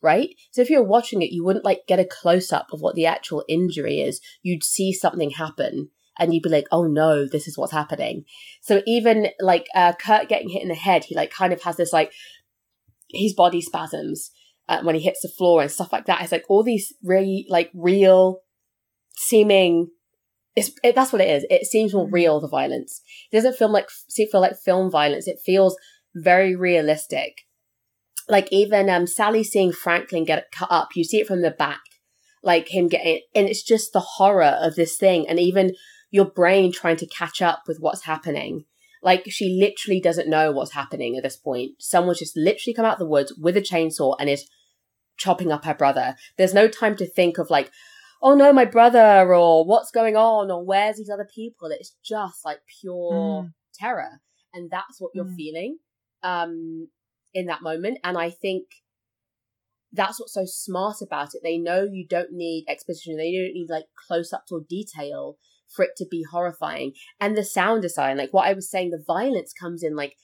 right? So if you're watching it, you wouldn't like get a close up of what the actual injury is. You'd see something happen. And you'd be like, "Oh no, this is what's happening." So even like uh, Kurt getting hit in the head, he like kind of has this like his body spasms uh, when he hits the floor and stuff like that. It's like all these really like real seeming it's it, that's what it is. It seems more real. The violence it doesn't feel like feel like film violence. It feels very realistic. Like even um, Sally seeing Franklin get cut up, you see it from the back, like him getting, and it's just the horror of this thing, and even your brain trying to catch up with what's happening. Like she literally doesn't know what's happening at this point. Someone's just literally come out of the woods with a chainsaw and is chopping up her brother. There's no time to think of like, oh no, my brother, or what's going on, or where's these other people. It's just like pure mm. terror. And that's what you're mm. feeling um, in that moment. And I think that's what's so smart about it. They know you don't need exposition, they don't need like close ups or detail for it to be horrifying. And the sound design, like what I was saying, the violence comes in like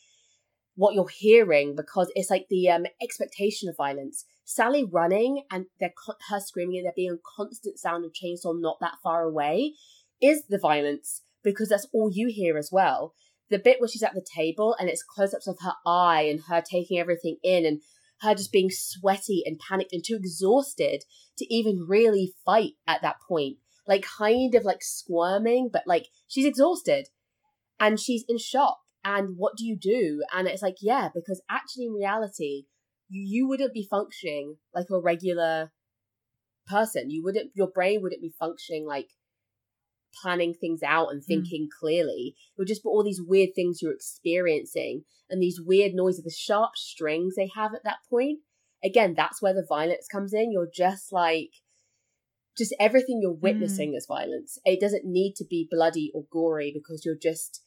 what you're hearing because it's like the um, expectation of violence. Sally running and they're her screaming and there being a constant sound of chainsaw not that far away is the violence because that's all you hear as well. The bit where she's at the table and it's close ups of her eye and her taking everything in and her just being sweaty and panicked and too exhausted to even really fight at that point. Like kind of like squirming, but like she's exhausted and she's in shock. And what do you do? And it's like, yeah, because actually in reality, you wouldn't be functioning like a regular person. You wouldn't, your brain wouldn't be functioning like planning things out and hmm. thinking mm. clearly. It would just be all these weird things you're experiencing and these weird noises, the sharp strings they have at that point. Again, that's where the violence comes in. You're just like, just everything you're hmm. witnessing mm. is violence. It doesn't need to be bloody or gory because you're just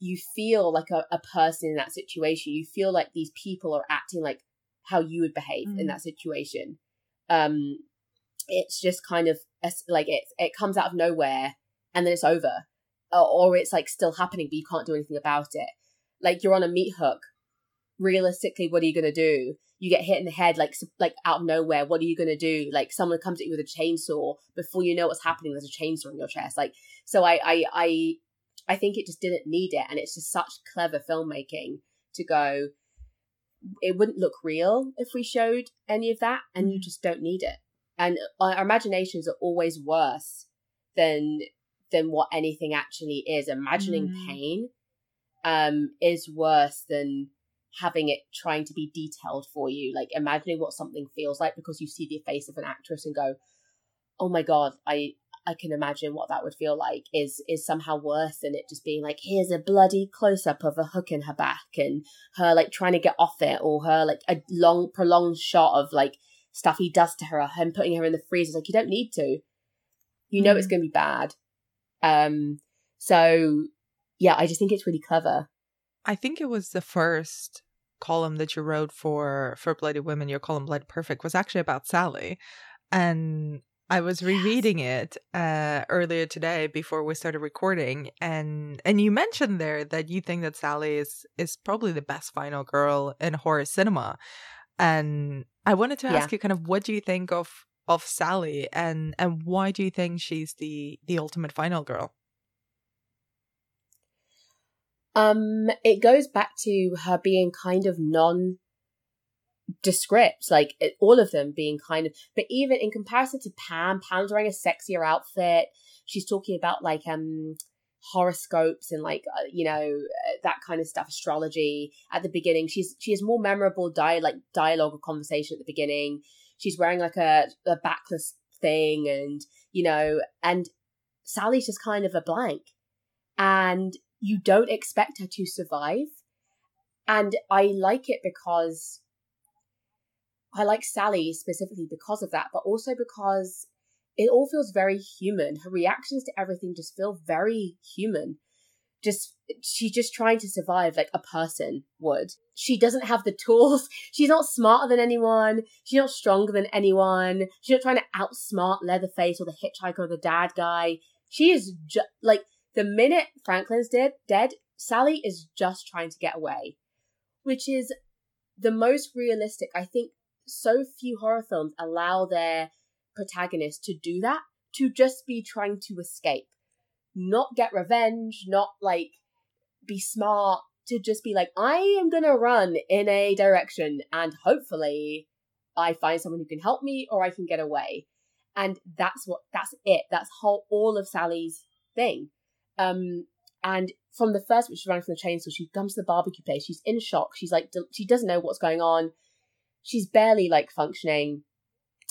you feel like a, a person in that situation. You feel like these people are acting like how you would behave mm. in that situation. Um, it's just kind of like it it comes out of nowhere and then it's over, or, or it's like still happening but you can't do anything about it. Like you're on a meat hook. Realistically, what are you gonna do? You get hit in the head like like out of nowhere. What are you gonna do? Like someone comes at you with a chainsaw before you know what's happening. There's a chainsaw in your chest. Like so, I I I I think it just didn't need it. And it's just such clever filmmaking to go, it wouldn't look real if we showed any of that, and you mm. just don't need it. And our imaginations are always worse than than what anything actually is. Imagining mm. pain um is worse than having it trying to be detailed for you. Like imagining what something feels like because you see the face of an actress and go, "Oh my god, I I can imagine what that would feel like is is somehow worse than it just being like here's a bloody close up of a hook in her back and her like trying to get off it or her like a long prolonged shot of like stuff he does to her him putting her in the freezer like you don't need to. You know mm. it's going to be bad. Um so yeah i just think it's really clever. I think it was the first column that you wrote for for bloody women your column blood perfect was actually about sally. And I was rereading yes. it uh, earlier today before we started recording, and and you mentioned there that you think that Sally is is probably the best final girl in horror cinema, and I wanted to ask yeah. you kind of what do you think of of Sally, and and why do you think she's the the ultimate final girl? Um, it goes back to her being kind of non descript, like it, all of them being kind of, but even in comparison to Pam, Pam's wearing a sexier outfit. She's talking about like um horoscopes and like uh, you know uh, that kind of stuff, astrology at the beginning. She's she has more memorable dia- like dialogue or conversation at the beginning. She's wearing like a a backless thing, and you know, and Sally's just kind of a blank, and you don't expect her to survive. And I like it because I like Sally specifically because of that, but also because it all feels very human. Her reactions to everything just feel very human. Just she's just trying to survive like a person would. She doesn't have the tools. She's not smarter than anyone. She's not stronger than anyone. She's not trying to outsmart Leatherface or the hitchhiker or the dad guy. She is just like the minute Franklin's dead, dead, Sally is just trying to get away, which is the most realistic. I think so few horror films allow their protagonist to do that, to just be trying to escape, not get revenge, not like be smart, to just be like, I am gonna run in a direction and hopefully I find someone who can help me or I can get away. and that's what that's it. That's whole all of Sally's thing. Um, and from the first, which she's running from the chainsaw, she comes to the barbecue place. She's in shock. She's like, she doesn't know what's going on. She's barely like functioning,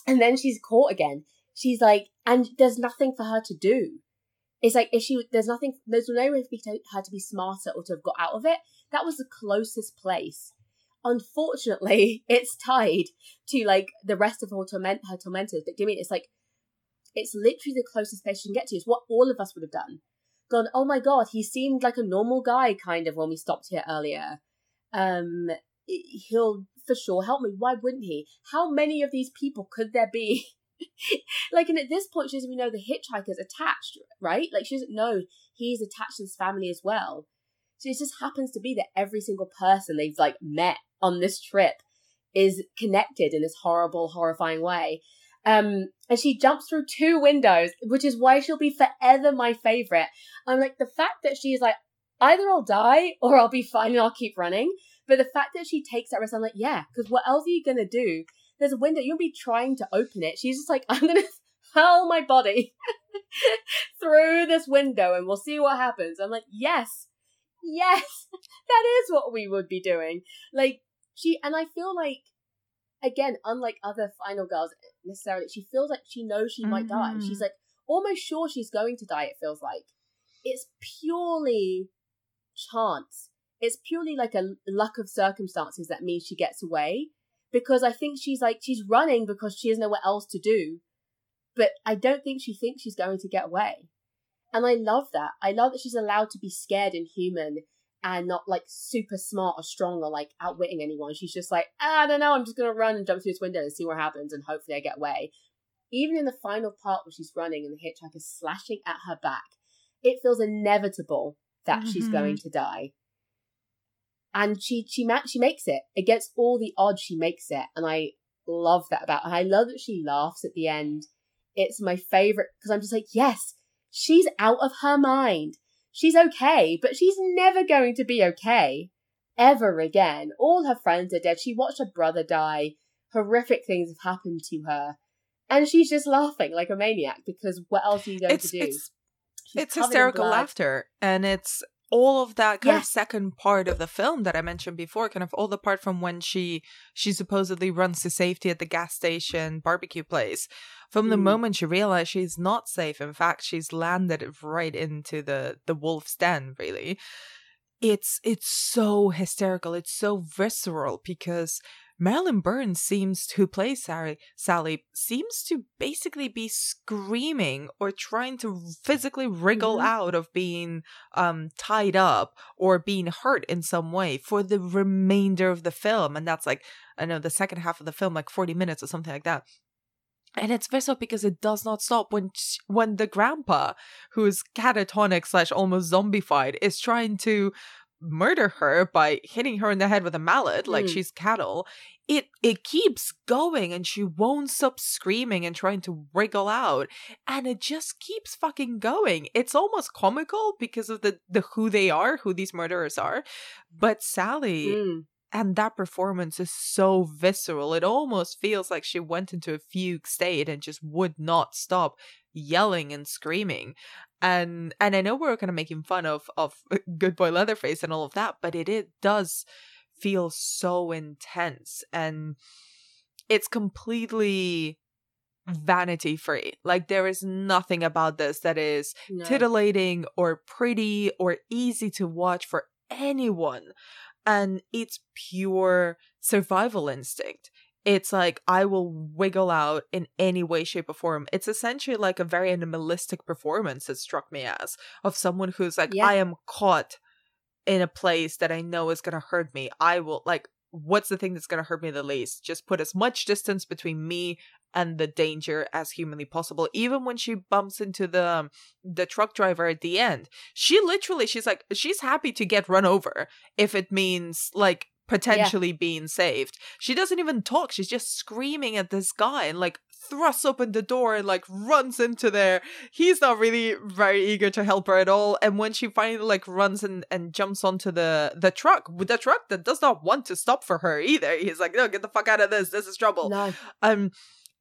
and then she's caught again. She's like, and there's nothing for her to do. It's like if she, there's nothing, there's no way for her to be smarter or to have got out of it. That was the closest place. Unfortunately, it's tied to like the rest of her torment, her tormentors. But give mean it's like, it's literally the closest place she can get to. It's what all of us would have done gone, oh my god, he seemed like a normal guy kind of when we stopped here earlier. Um, he'll for sure help me. Why wouldn't he? How many of these people could there be? like, and at this point, she doesn't even know the hitchhiker's attached, right? Like, she doesn't know he's attached to this family as well. So it just happens to be that every single person they've like met on this trip is connected in this horrible, horrifying way. Um, and she jumps through two windows, which is why she'll be forever my favorite. I'm like, the fact that she's like, either I'll die or I'll be fine and I'll keep running. But the fact that she takes that risk, I'm like, yeah, because what else are you gonna do? There's a window, you'll be trying to open it. She's just like, I'm gonna hurl my body through this window and we'll see what happens. I'm like, yes, yes, that is what we would be doing. Like, she, and I feel like again, unlike other final girls necessarily, she feels like she knows she mm-hmm. might die. She's mm-hmm. like almost sure she's going to die, it feels like. It's purely chance. It's purely like a luck of circumstances that means she gets away. Because I think she's like, she's running because she has nowhere else to do. But I don't think she thinks she's going to get away. And I love that. I love that she's allowed to be scared and human and not like super smart or strong or like outwitting anyone. She's just like, ah, I don't know, I'm just gonna run and jump through this window and see what happens and hopefully I get away. Even in the final part where she's running and the hitchhiker's slashing at her back, it feels inevitable that mm-hmm. she's going to die. And she she ma- she makes it against all the odds. She makes it, and I love that about her. I love that she laughs at the end. It's my favorite because I'm just like, yes, she's out of her mind she's okay, but she's never going to be okay ever again. All her friends are dead. She watched her brother die. Horrific things have happened to her. And she's just laughing like a maniac because what else are you going it's, to do? It's, it's hysterical laughter. And it's all of that kind of second part of the film that I mentioned before, kind of all the part from when she she supposedly runs to safety at the gas station barbecue place. From mm. the moment she realizes she's not safe, in fact, she's landed right into the the wolf's den. Really, it's it's so hysterical. It's so visceral because Marilyn Burns seems who plays Sally Sally seems to basically be screaming or trying to physically wriggle mm-hmm. out of being um tied up or being hurt in some way for the remainder of the film and that's like I know the second half of the film like 40 minutes or something like that and it's visceral because it does not stop when when the grandpa who's catatonic slash almost zombified is trying to murder her by hitting her in the head with a mallet like mm. she's cattle it it keeps going and she won't stop screaming and trying to wriggle out and it just keeps fucking going it's almost comical because of the the who they are who these murderers are but sally mm. and that performance is so visceral it almost feels like she went into a fugue state and just would not stop yelling and screaming and and I know we're kind of making fun of of Good Boy Leatherface and all of that, but it it does feel so intense and it's completely vanity free. Like there is nothing about this that is no. titillating or pretty or easy to watch for anyone. And it's pure survival instinct it's like I will wiggle out in any way, shape, or form. It's essentially like a very animalistic performance, it struck me as, of someone who's like, yeah. I am caught in a place that I know is gonna hurt me. I will like what's the thing that's gonna hurt me the least? Just put as much distance between me and the danger as humanly possible. Even when she bumps into the um, the truck driver at the end, she literally she's like she's happy to get run over if it means like potentially yeah. being saved. She doesn't even talk. She's just screaming at this guy and like thrusts open the door and like runs into there. He's not really very eager to help her at all. And when she finally like runs and, and jumps onto the the truck, with the truck that does not want to stop for her either. He's like, no, get the fuck out of this. This is trouble. No. Um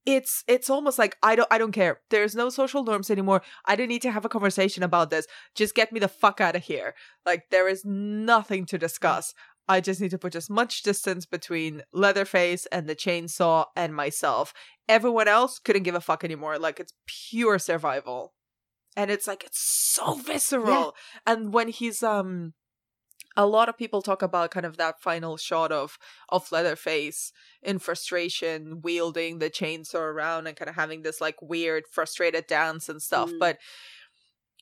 it's it's almost like I don't I don't care. There's no social norms anymore. I don't need to have a conversation about this. Just get me the fuck out of here. Like there is nothing to discuss. I just need to put as much distance between Leatherface and the chainsaw and myself. Everyone else couldn't give a fuck anymore. Like it's pure survival. And it's like it's so visceral. And when he's um a lot of people talk about kind of that final shot of of Leatherface in frustration wielding the chainsaw around and kind of having this like weird frustrated dance and stuff. Mm. But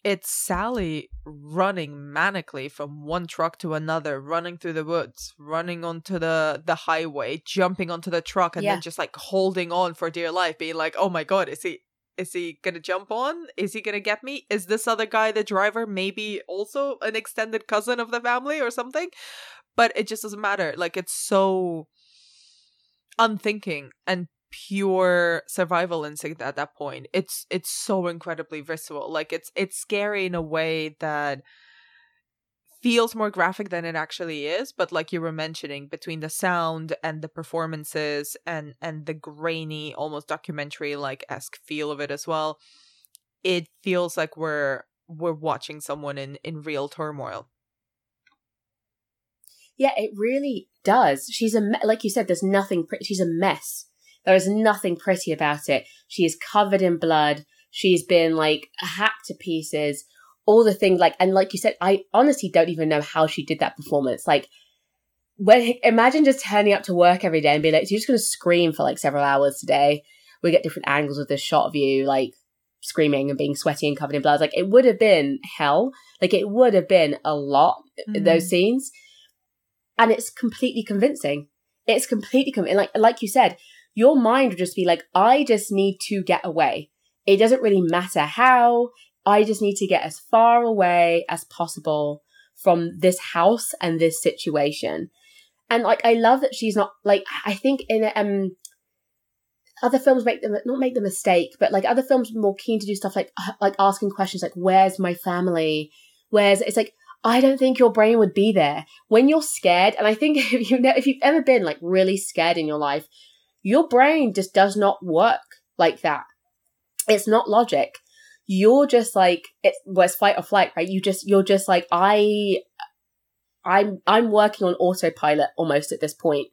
it's Sally running manically from one truck to another, running through the woods, running onto the the highway, jumping onto the truck, and Yeah. then just like holding on for dear life, being like, "Oh my god, is he is he gonna jump on? Is he gonna get me? Is this other guy the driver? Maybe also an extended cousin of the family or something?" But it just doesn't matter. Like it's so unthinking and pure survival instinct at that point it's it's so incredibly visceral like it's it's scary in a way that feels more graphic than it actually is but like you were mentioning between the sound and the performances and and the grainy almost documentary like esque feel of it as well it feels like we're we're watching someone in in real turmoil Yeah, it really does. She's a me- like you said. There's nothing. Pre- she's a mess. There is nothing pretty about it. She is covered in blood. She's been like hacked to pieces. All the things like and like you said, I honestly don't even know how she did that performance. Like, when imagine just turning up to work every day and be like, so "You're just going to scream for like several hours today." We get different angles of this shot of you, like screaming and being sweaty and covered in blood. Like it would have been hell. Like it would have been a lot. Mm. Those scenes and it's completely convincing. It's completely convincing. Like like you said, your mind would just be like, I just need to get away. It doesn't really matter how. I just need to get as far away as possible from this house and this situation. And like, I love that she's not like. I think in um other films make them not make the mistake, but like other films more keen to do stuff like like asking questions like, "Where's my family?" Where's it's like I don't think your brain would be there when you're scared. And I think if you if you've ever been like really scared in your life, your brain just does not work like that. It's not logic. You're just like it's well, it's fight or flight, right? You just you're just like I, I'm I'm working on autopilot almost at this point,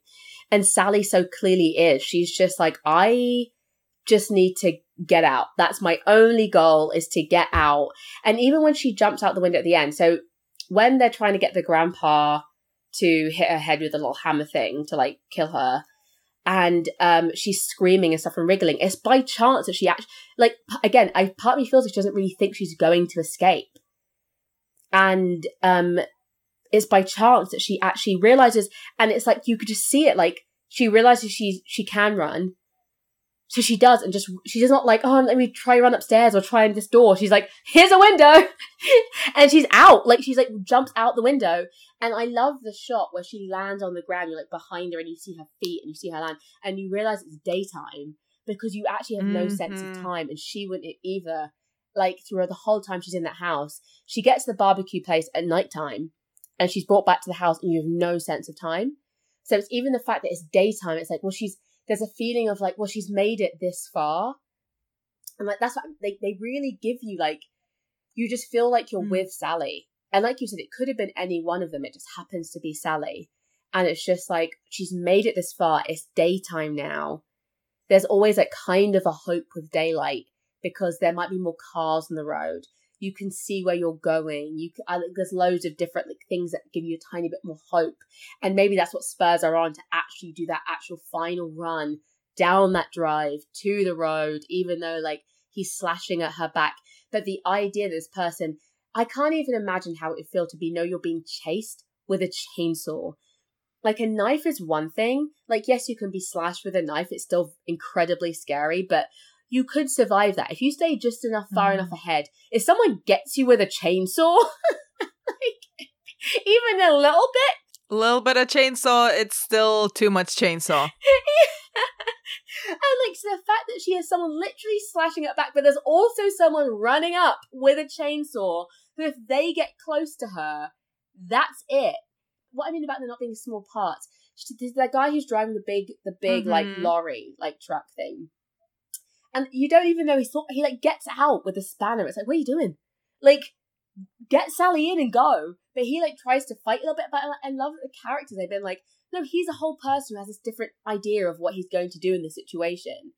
and Sally so clearly is. She's just like I just need to get out. That's my only goal is to get out. And even when she jumps out the window at the end, so when they're trying to get the grandpa to hit her head with a little hammer thing to like kill her and um she's screaming and stuff and wriggling. It's by chance that she actually like again i part of me feels like she doesn't really think she's going to escape. And um it's by chance that she actually realizes and it's like you could just see it like she realizes she she can run. So she does and just she's not like oh let me try run upstairs or try in this door. She's like here's a window. And she's out. Like she's like jumps out the window and i love the shot where she lands on the ground you're like behind her and you see her feet and you see her land and you realize it's daytime because you actually have no sense of Mhm. time and she wouldn't either like throughout the whole time she's in that house she gets to the barbecue place at nighttime and she's brought back to the house and you have no sense of time so it's even the fact that it's daytime it's like well she's there's a feeling of like well she's made it this far and like that's what they, they really give you like you just feel like you're Mm. with sally and like you said it could have been any one of them. It just happens to be sally. And it's just like she's made it this far. It's daytime now. There's always a kind of a hope with daylight because there might be more cars on the road. You can see where you're going. You can, I think there's loads of different like, things that give you a tiny bit more hope. And maybe that's what spurs her on to actually do that actual final run down that drive to the road even though like he's slashing at her back. But the idea this person i can't even imagine how it would feel to be know you're being chased with a chainsaw. Like a knife is one thing. Like yes you can be slashed with a knife it's still incredibly scary but you could survive that. If you stay just enough far Mhm. enough ahead if someone gets you with a chainsaw like even a little bit A little bit of chainsaw, it's still too much chainsaw. and like so the fact that she has someone literally slashing at back, but there's also someone running up with a chainsaw who, if they get close to her, that's it. What I mean about there not being small parts, she- there's that guy who's driving the big, the big like Mhm. lorry, like truck thing. and you don't even know he's thought he like gets out with a spanner. It's like, what are you doing? Like, get Sally in and go. But he like tries to fight a little bit. But I love the characters. They've been like, no, he's a whole person who has this different idea of what he's going to do in this situation.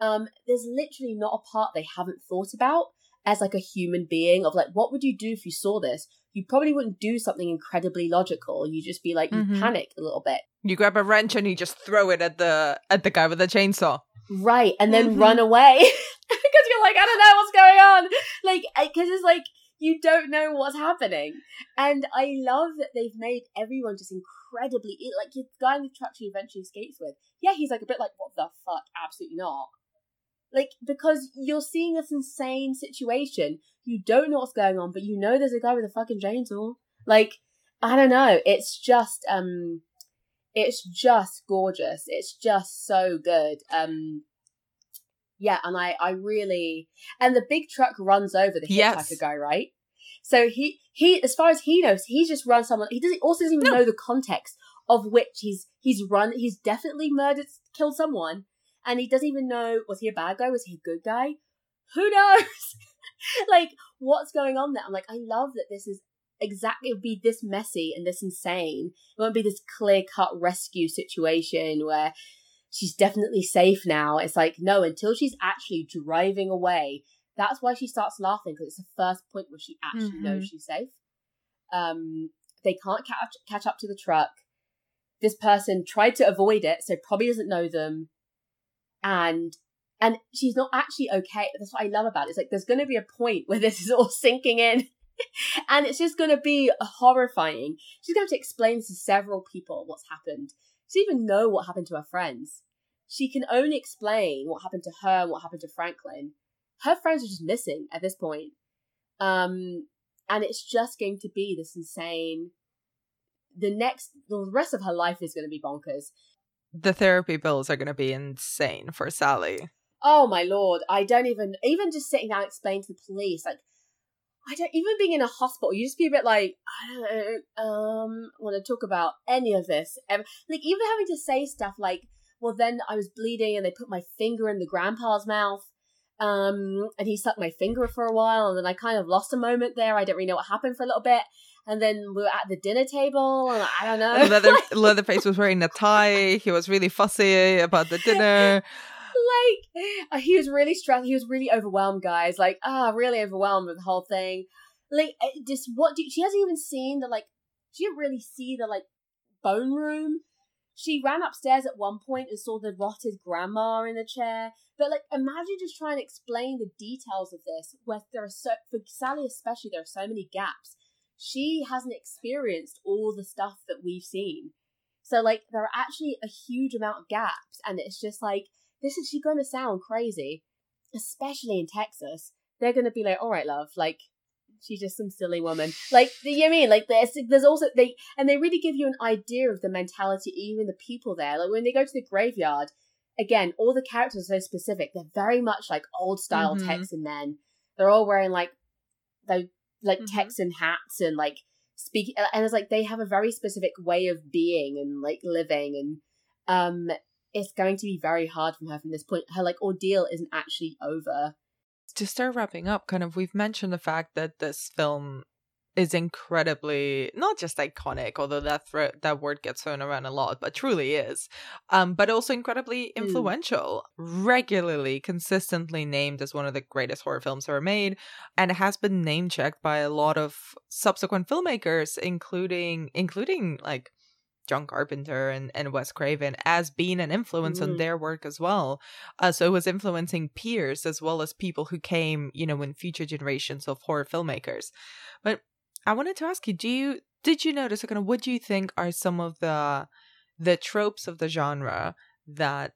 Um, there's literally not a part they haven't thought about as like a human being of like, what would you do if you saw this? You probably wouldn't do something incredibly logical. You'd just be like, you Mhm. panic a little bit. You grab a wrench and you just throw it at the at the guy with the chainsaw. Right, and then Mhm. run away because you're like, I don't know what's going on. Like, because it's like you don't know what's happening, and I love that they've made everyone just incredibly like the guy in the truck she eventually escapes with. Yeah, he's like a bit like, what the fuck? Absolutely not. Like because you're seeing this insane situation, you don't know what's going on, but you know there's a guy with a fucking chainsaw. Like, I don't know. It's just um it's just gorgeous. It's just so good. Um yeah, and I I really and the big truck runs over the hitchhiker Yes. guy, right? So he he as far as he knows, he's just run someone. He doesn't also doesn't even No. know the context of which he's he's run. He's definitely murdered, killed someone, and he doesn't even know was he a bad guy? Was he a good guy? Who knows? like what's going on there? I'm like, I love that this is exactly it would be this messy and this insane. It won't be this clear cut rescue situation where she's definitely safe now. It's like no, until she's actually driving away. That's why she starts laughing because it's the first point where she actually Mhm. knows she's safe. Um, they can't catch catch up to the truck. This person tried to avoid it, so probably doesn't know them, and and she's not actually okay. That's what I love about it. It's like there's going to be a point where this is all sinking in, and it's just going to be horrifying. She's going to have to explain to several people what's happened. She doesn't even know what happened to her friends. She can only explain what happened to her and what happened to Franklin. Her friends are just missing at this point. Um, and it's just going to be this insane. The next, the rest of her life is going to be bonkers. The therapy bills are going to be insane for Sally. Oh my lord, I don't even even just sitting down explaining to the police like I don't even being in a hospital, you just be a bit like I don't um want to talk about any of this. ever. Like even having to say stuff like, well then I was bleeding and they put my finger in the grandpa's mouth. Um and he sucked my finger for a while and then I kind of lost a moment there. I don't really know what happened for a little bit. And then we were at the dinner table and I don't know. Leather Leatherface was wearing a tie. He was really fussy about the dinner. like uh, he was really stressed he was really overwhelmed guys like ah really overwhelmed with the whole thing like uh, just what do she hasn't even seen the like she didn't really see the like bone room she ran upstairs at one point and saw the rotted grandma in the chair but like imagine just trying to explain the details of this where there are so for sally especially there are so many gaps she hasn't experienced all the stuff that we've seen so like there are actually a huge amount of gaps and it's just like this is going to sound crazy, especially in Texas. They're going to be like, all right, love, like she's just some silly woman. Like, you know what I mean? Like, there's there's also they and they really give you an idea of the mentality, even the people there. Like when they go to the graveyard, again, all the characters are so specific. They're very much like old style Mhm. Texan men. They're all wearing like they like Mhm. Texan hats and like speak and it's like they have a very specific way of being and like living and um it's going to be very hard from her from this point. Her like ordeal isn't actually over. to start wrapping up, kind of, we've mentioned the fact that this film is incredibly not just iconic, although that that word gets thrown around a lot, but truly is, um, but also incredibly Mm. influential, regularly, consistently named as one of the greatest horror films ever made, and it has been name checked by a lot of subsequent filmmakers, including including like. John Carpenter and, and Wes Craven as being an influence on Mm. their work as well. Uh, so it was influencing peers as well as people who came, you know, in future generations of horror filmmakers. But I wanted to ask you, do you did you notice kind of what do you think are some of the the tropes of the genre that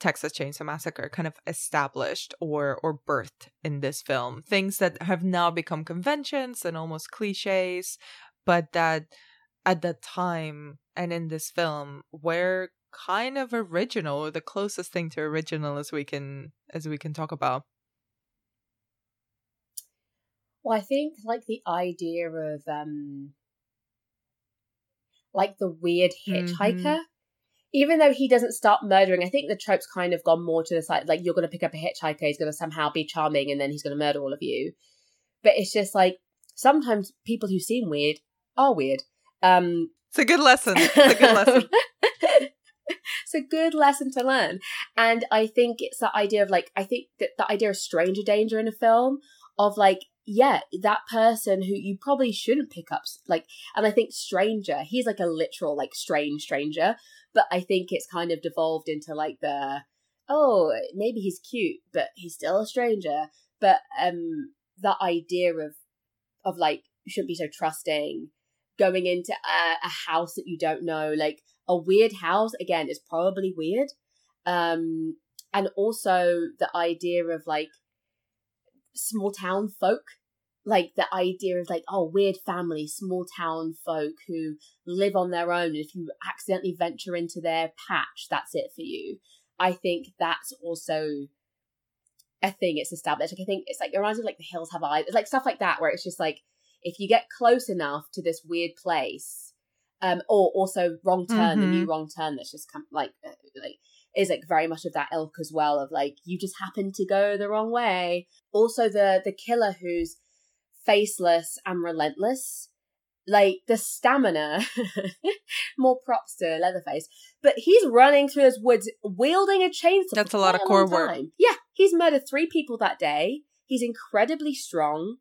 Texas Chainsaw Massacre kind of established or or birthed in this film? Things that have now become conventions and almost cliches, but that at that time and in this film were kind of original or the closest thing to original as we can as we can talk about. Well, I think like the idea of um like the weird Mhm. hitchhiker even though he doesn't start murdering, I think the trope's kind of gone more to the side like you're going to pick up a hitchhiker, he's going to somehow be charming, and then he's going to murder all of you. But it's just like sometimes people who seem weird are weird. Um, it's a good lesson. It's a good lesson. it's a good lesson to learn. And I think it's the idea of like, I think that the idea of stranger danger in a film of like, yeah, that person who you probably shouldn't pick up, like, and I think stranger, he's like a literal, like, strange stranger, but I think it's kind of devolved into like the, oh, maybe he's cute, but he's still a stranger. But, um, the idea of, of like, you shouldn't be so trusting, going into a, a house that you don't know, like, a weird house, again, is probably weird. Um, and also the idea of like, small town folk like the idea of like oh weird family small town folk who live on their own if you accidentally venture into their patch that's it for you i think that's also a thing it's established like i think it's like it reminds me of like the hills have eyes it's like stuff like that where it's just like if you get close enough to this weird place um or also wrong turn mm-hmm. the new wrong turn that's just come like uh, like is like very much of that ilk as well of like you just happen to go the wrong way. Also the the killer who's faceless and relentless like the stamina more props to leatherface but he's running through those woods wielding a chainsaw that's a lot of core work. yeah he's murdered three people that day. He's incredibly strong.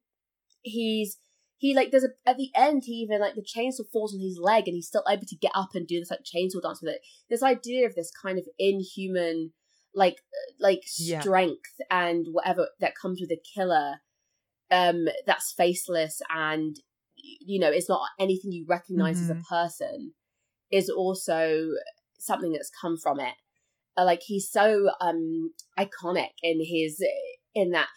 He's he like there's a at the end he even like the chainsaw falls on his leg and he's still able to get up and do this like chainsaw dance with it this idea of this kind of inhuman like like strength and whatever that comes with a killer um that's faceless and you know it's not anything you recognize mm-hmm. as a mm-hmm. person is also something that's come from it uh, like he's so um iconic in his in that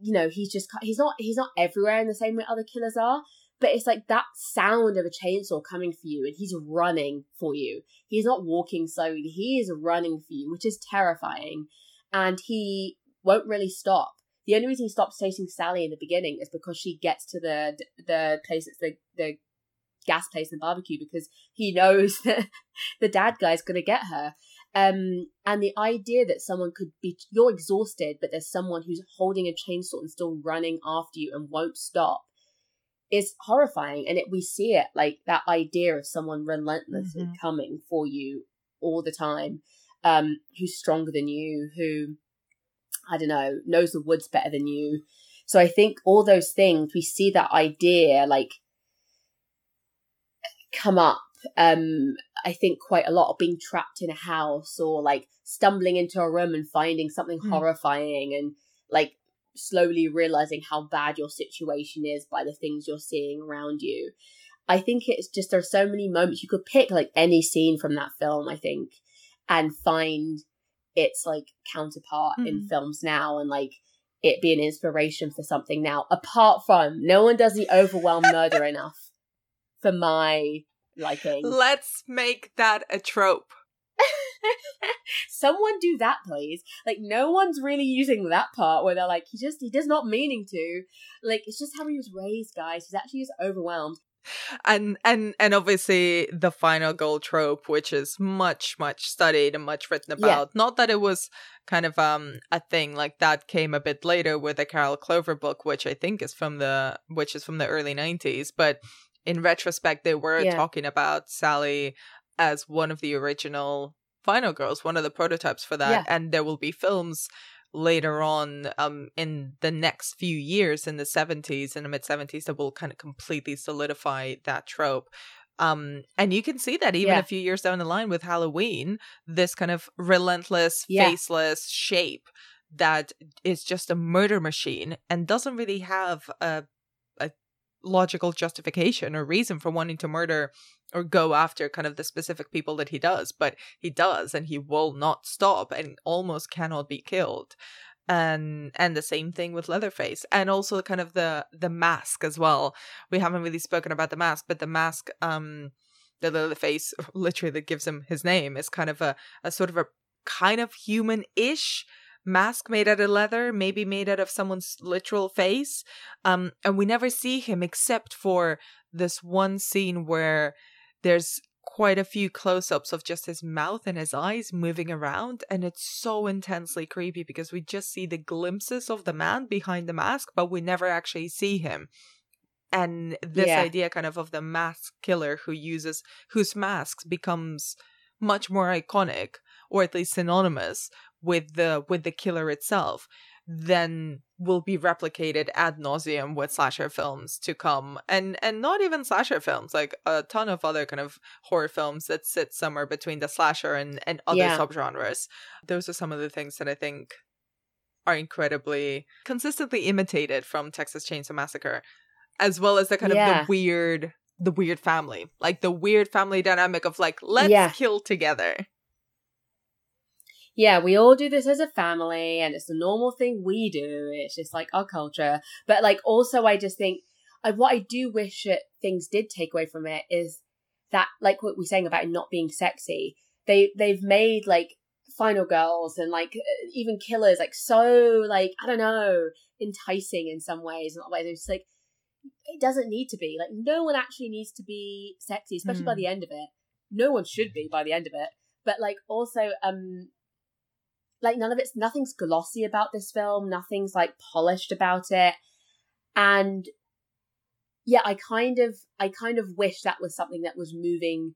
you know he's just he's not he's not everywhere in the same way other killers are but it's like that sound of a chainsaw coming for you and he's running for you. He's not walking slowly he is running for you which is terrifying and he won't really stop. The only reason he stops chasing sally in the beginning is because she gets to the the place that's the the gas place and barbecue because he knows that the dad guy's gonna get her um, and the idea that someone could be, you're exhausted, but there's someone who's holding a chainsaw and still running after you and won't stop is horrifying. And it, we see it like that idea of someone relentlessly mm-hmm. coming for you all the time, um, who's stronger than you, who, I don't know, knows the woods better than you. So I think all those things, we see that idea like come up um I think quite a lot of being trapped in a house or like stumbling into a room and finding something mm. horrifying and like slowly realizing how bad your situation is by the things you're seeing around you. I think it's just there are so many moments you could pick like any scene from that film, I think, and find its like counterpart mm. in hmm. films now and like it be an inspiration for something now. Apart from no one does the overwhelm murder enough for my liking. Let's make that a trope. Someone do that, please. Like, no one's really using that part where they're like, he just, he does not meaning to. Like, it's just how he was raised, guys. He's actually just overwhelmed. And and and obviously the final girl trope, which is much much studied and much written about. Yeah. Not that it was kind of um a thing like that came a bit later with the Carol Clover book, which I think is from the which is from the early nineties, but in retrospect, they were yeah. talking about Sally as one of the original Final Girls, one of the prototypes for that. Yeah. And there will be films later on um in the next few years in the 70s in the mid 70s that will kind of completely solidify that trope um and you can see that even yeah. a few years down the line with halloween this kind of relentless yeah. faceless shape that is just a murder machine and doesn't really have a logical justification or reason for wanting to murder or go after kind of the specific people that he does, but he does and he will not stop and almost cannot be killed. And and the same thing with Leatherface. And also kind of the the mask as well. We haven't really spoken about the mask, but the mask um the Leatherface literally that gives him his name is kind of a, a sort of a kind of human-ish mask made out of leather, maybe made out of someone's literal face. Um, and we never see him except for this one scene where there's quite a few close ups of just his mouth and his eyes moving around. And it's so intensely creepy because we just see the glimpses of the man behind the mask, but we never actually see him. And this Yeah. idea kind of of the mask killer who uses whose masks becomes much more iconic or at least synonymous with the with the killer itself then will be replicated ad nauseum with slasher films to come and and not even slasher films like a ton of other kind of horror films that sit somewhere between the slasher and and other Yeah. subgenres those are some of the things that i think are incredibly consistently imitated from texas chainsaw massacre as well as the kind of the weird the weird family like the weird family dynamic of like let's Yeah. kill together yeah, we all do this as a family and it's the normal thing we do. It's just like our culture. But like also I just think I, what I do wish that things did take away from it is that like what we're saying about not being sexy. They they've made like final girls and like even killers like so like I don't know enticing in some ways and other ways it's like it doesn't need to be like no one actually needs to be sexy especially by Hmm. the end of it no one should be by the end of it but like also um like none of it's nothing's glossy about this film. Nothing's like polished about it. And yeah i kind of i kind of wish that was something that was moving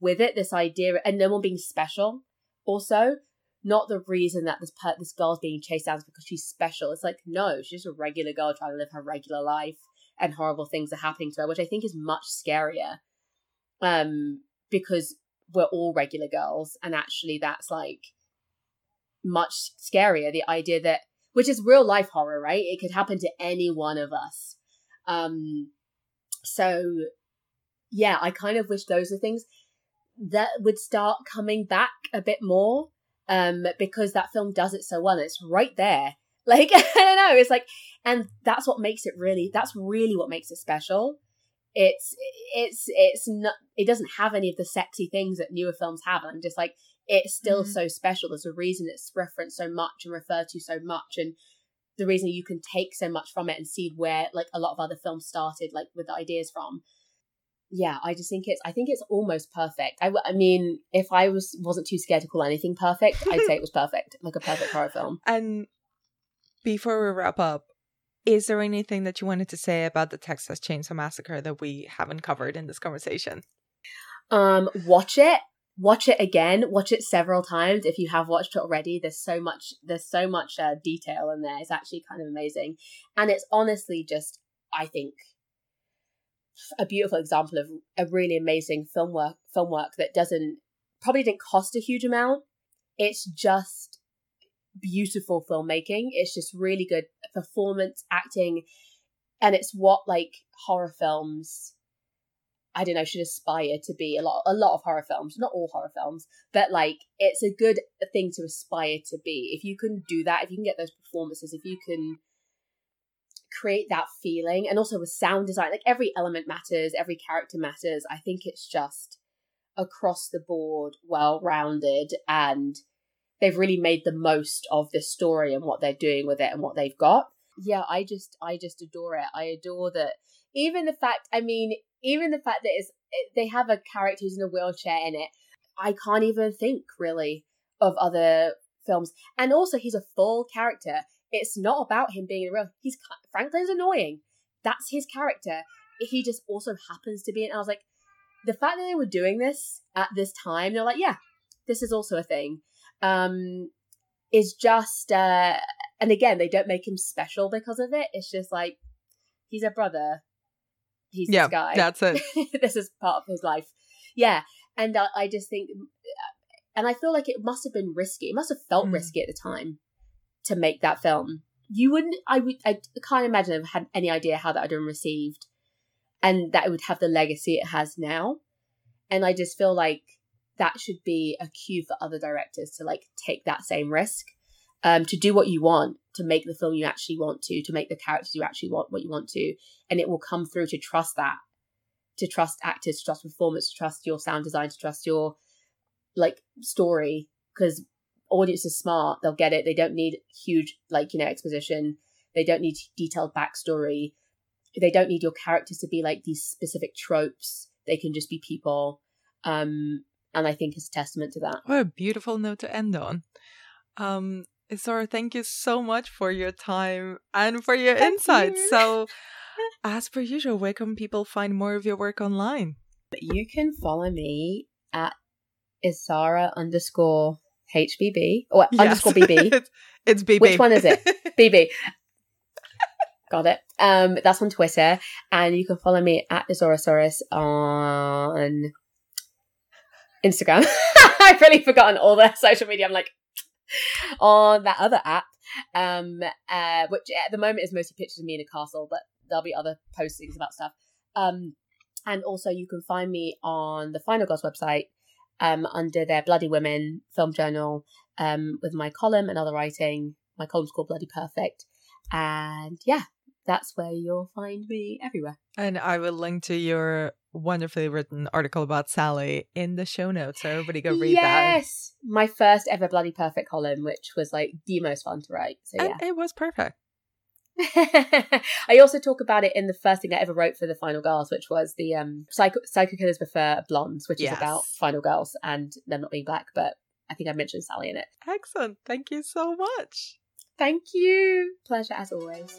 with it this idea and no one being special. Also not the reason that this per- this girl's being chased down is because she's special. It's like no she's just a regular girl trying to live her regular life and horrible things are happening to her which i think is much scarier um because we're all regular girls and actually that's like much scarier the idea that which is real life horror right? It could happen to any one of us. Um so yeah i kind of wish those are things that would start coming back a bit more um because that film does it so well. It's right there. Like i don't know it's like and that's what makes it really that's really what makes it special. It's it's it's not it doesn't have any of the sexy things that newer films have. And i'm just like it's still Mhm. so special. There's a reason it's referenced so much and referred to so much and the reason you can take so much from it and see where like a lot of other films started like with the ideas from. Yeah i just think it's i think it's almost perfect. I, w- I mean if i was wasn't too scared to call anything perfect i'd say it was perfect like a perfect horror film. And before we wrap up, is there anything that you wanted to say about the Texas Chainsaw Massacre that we haven't covered in this conversation? um watch it watch it again watch it several times if you have watched it already. There's so much there's so much uh, detail in there. It's actually kind of amazing. And it's honestly just i think a beautiful example of a really amazing film work film work that doesn't probably didn't cost a huge amount. It's just beautiful filmmaking. It's just really good performance acting and it's what like horror films I don't know, should aspire to be a lot a lot of horror films, not all horror films, but like it's a good thing to aspire to be. If you can do that, if you can get those performances, if you can create that feeling and also with sound design, like every element matters, every character matters. I think it's just across the board well rounded and they've really made the most of this story and what they're doing with it and what they've got. Yeah, I just I just adore it. I adore that even the fact I mean even the fact that it's they have a character who's in a wheelchair in it i can't even think really of other films. And also he's a full character. It's not about him being in a real he's franklin's annoying. That's his character. He just also happens to be and i was like the fact that they were doing this at this time they're like yeah this is also a thing um is just uh and again they don't make him special because of it. It's just like he's a brother he's yeah, this guy that's it. this is part of his life. Yeah, and I, I just think, and I feel like it must have been risky. It must have felt Mm. risky at the time to make that film. You wouldn't. I would. I can't imagine I've had any idea how that would have been received, and that it would have the legacy it has now. And I just feel like that should be a cue for other directors to like take that same risk, um, to do what you want, to make the film you actually want to, to make the characters you actually want what you want to, and it will come through to trust that to trust actors, to trust performance, to trust your sound design, to trust your like story. Because audience is smart; they'll get it. They don't need huge like you know exposition. They don't need detailed backstory. They don't need your characters to be like these specific tropes. They can just be people. Um, and I think is a testament to that. What a beautiful note to end on. Um, Isaura, thank you so much for your time and for your Thank insights. you. So, as per usual, where can people find more of your work online? You can follow me at Isaura underscore HBB or underscore BB. it's, it's BB. Which one is it? BB. Got it. Um, that's on Twitter, and you can follow me at Isorosaurus on Instagram. I've really forgotten all the social media. I'm like on that other app, um, uh, which at the moment is mostly pictures of me in a castle, but there'll be other postings about stuff. Um, and also you can find me on the Final Girls website um, under their Bloody Women film journal um, with my column and other writing. My column's called Bloody Perfect. And yeah, that's where you'll find me everywhere. And I will link to your wonderfully written article about Sally in the show notes, so everybody go read that. yes! My first ever Bloody Perfect column, which was like the most fun to write. So yeah. It was perfect. I also talk about it in the first thing I ever wrote for the Final Girls, which was the um, Psycho, Psycho Killers Prefer Blondes, which Yes. is about Final Girls and them not being black. But I think I mentioned Sally in it. Excellent. Thank you so much. Thank you. Pleasure as always.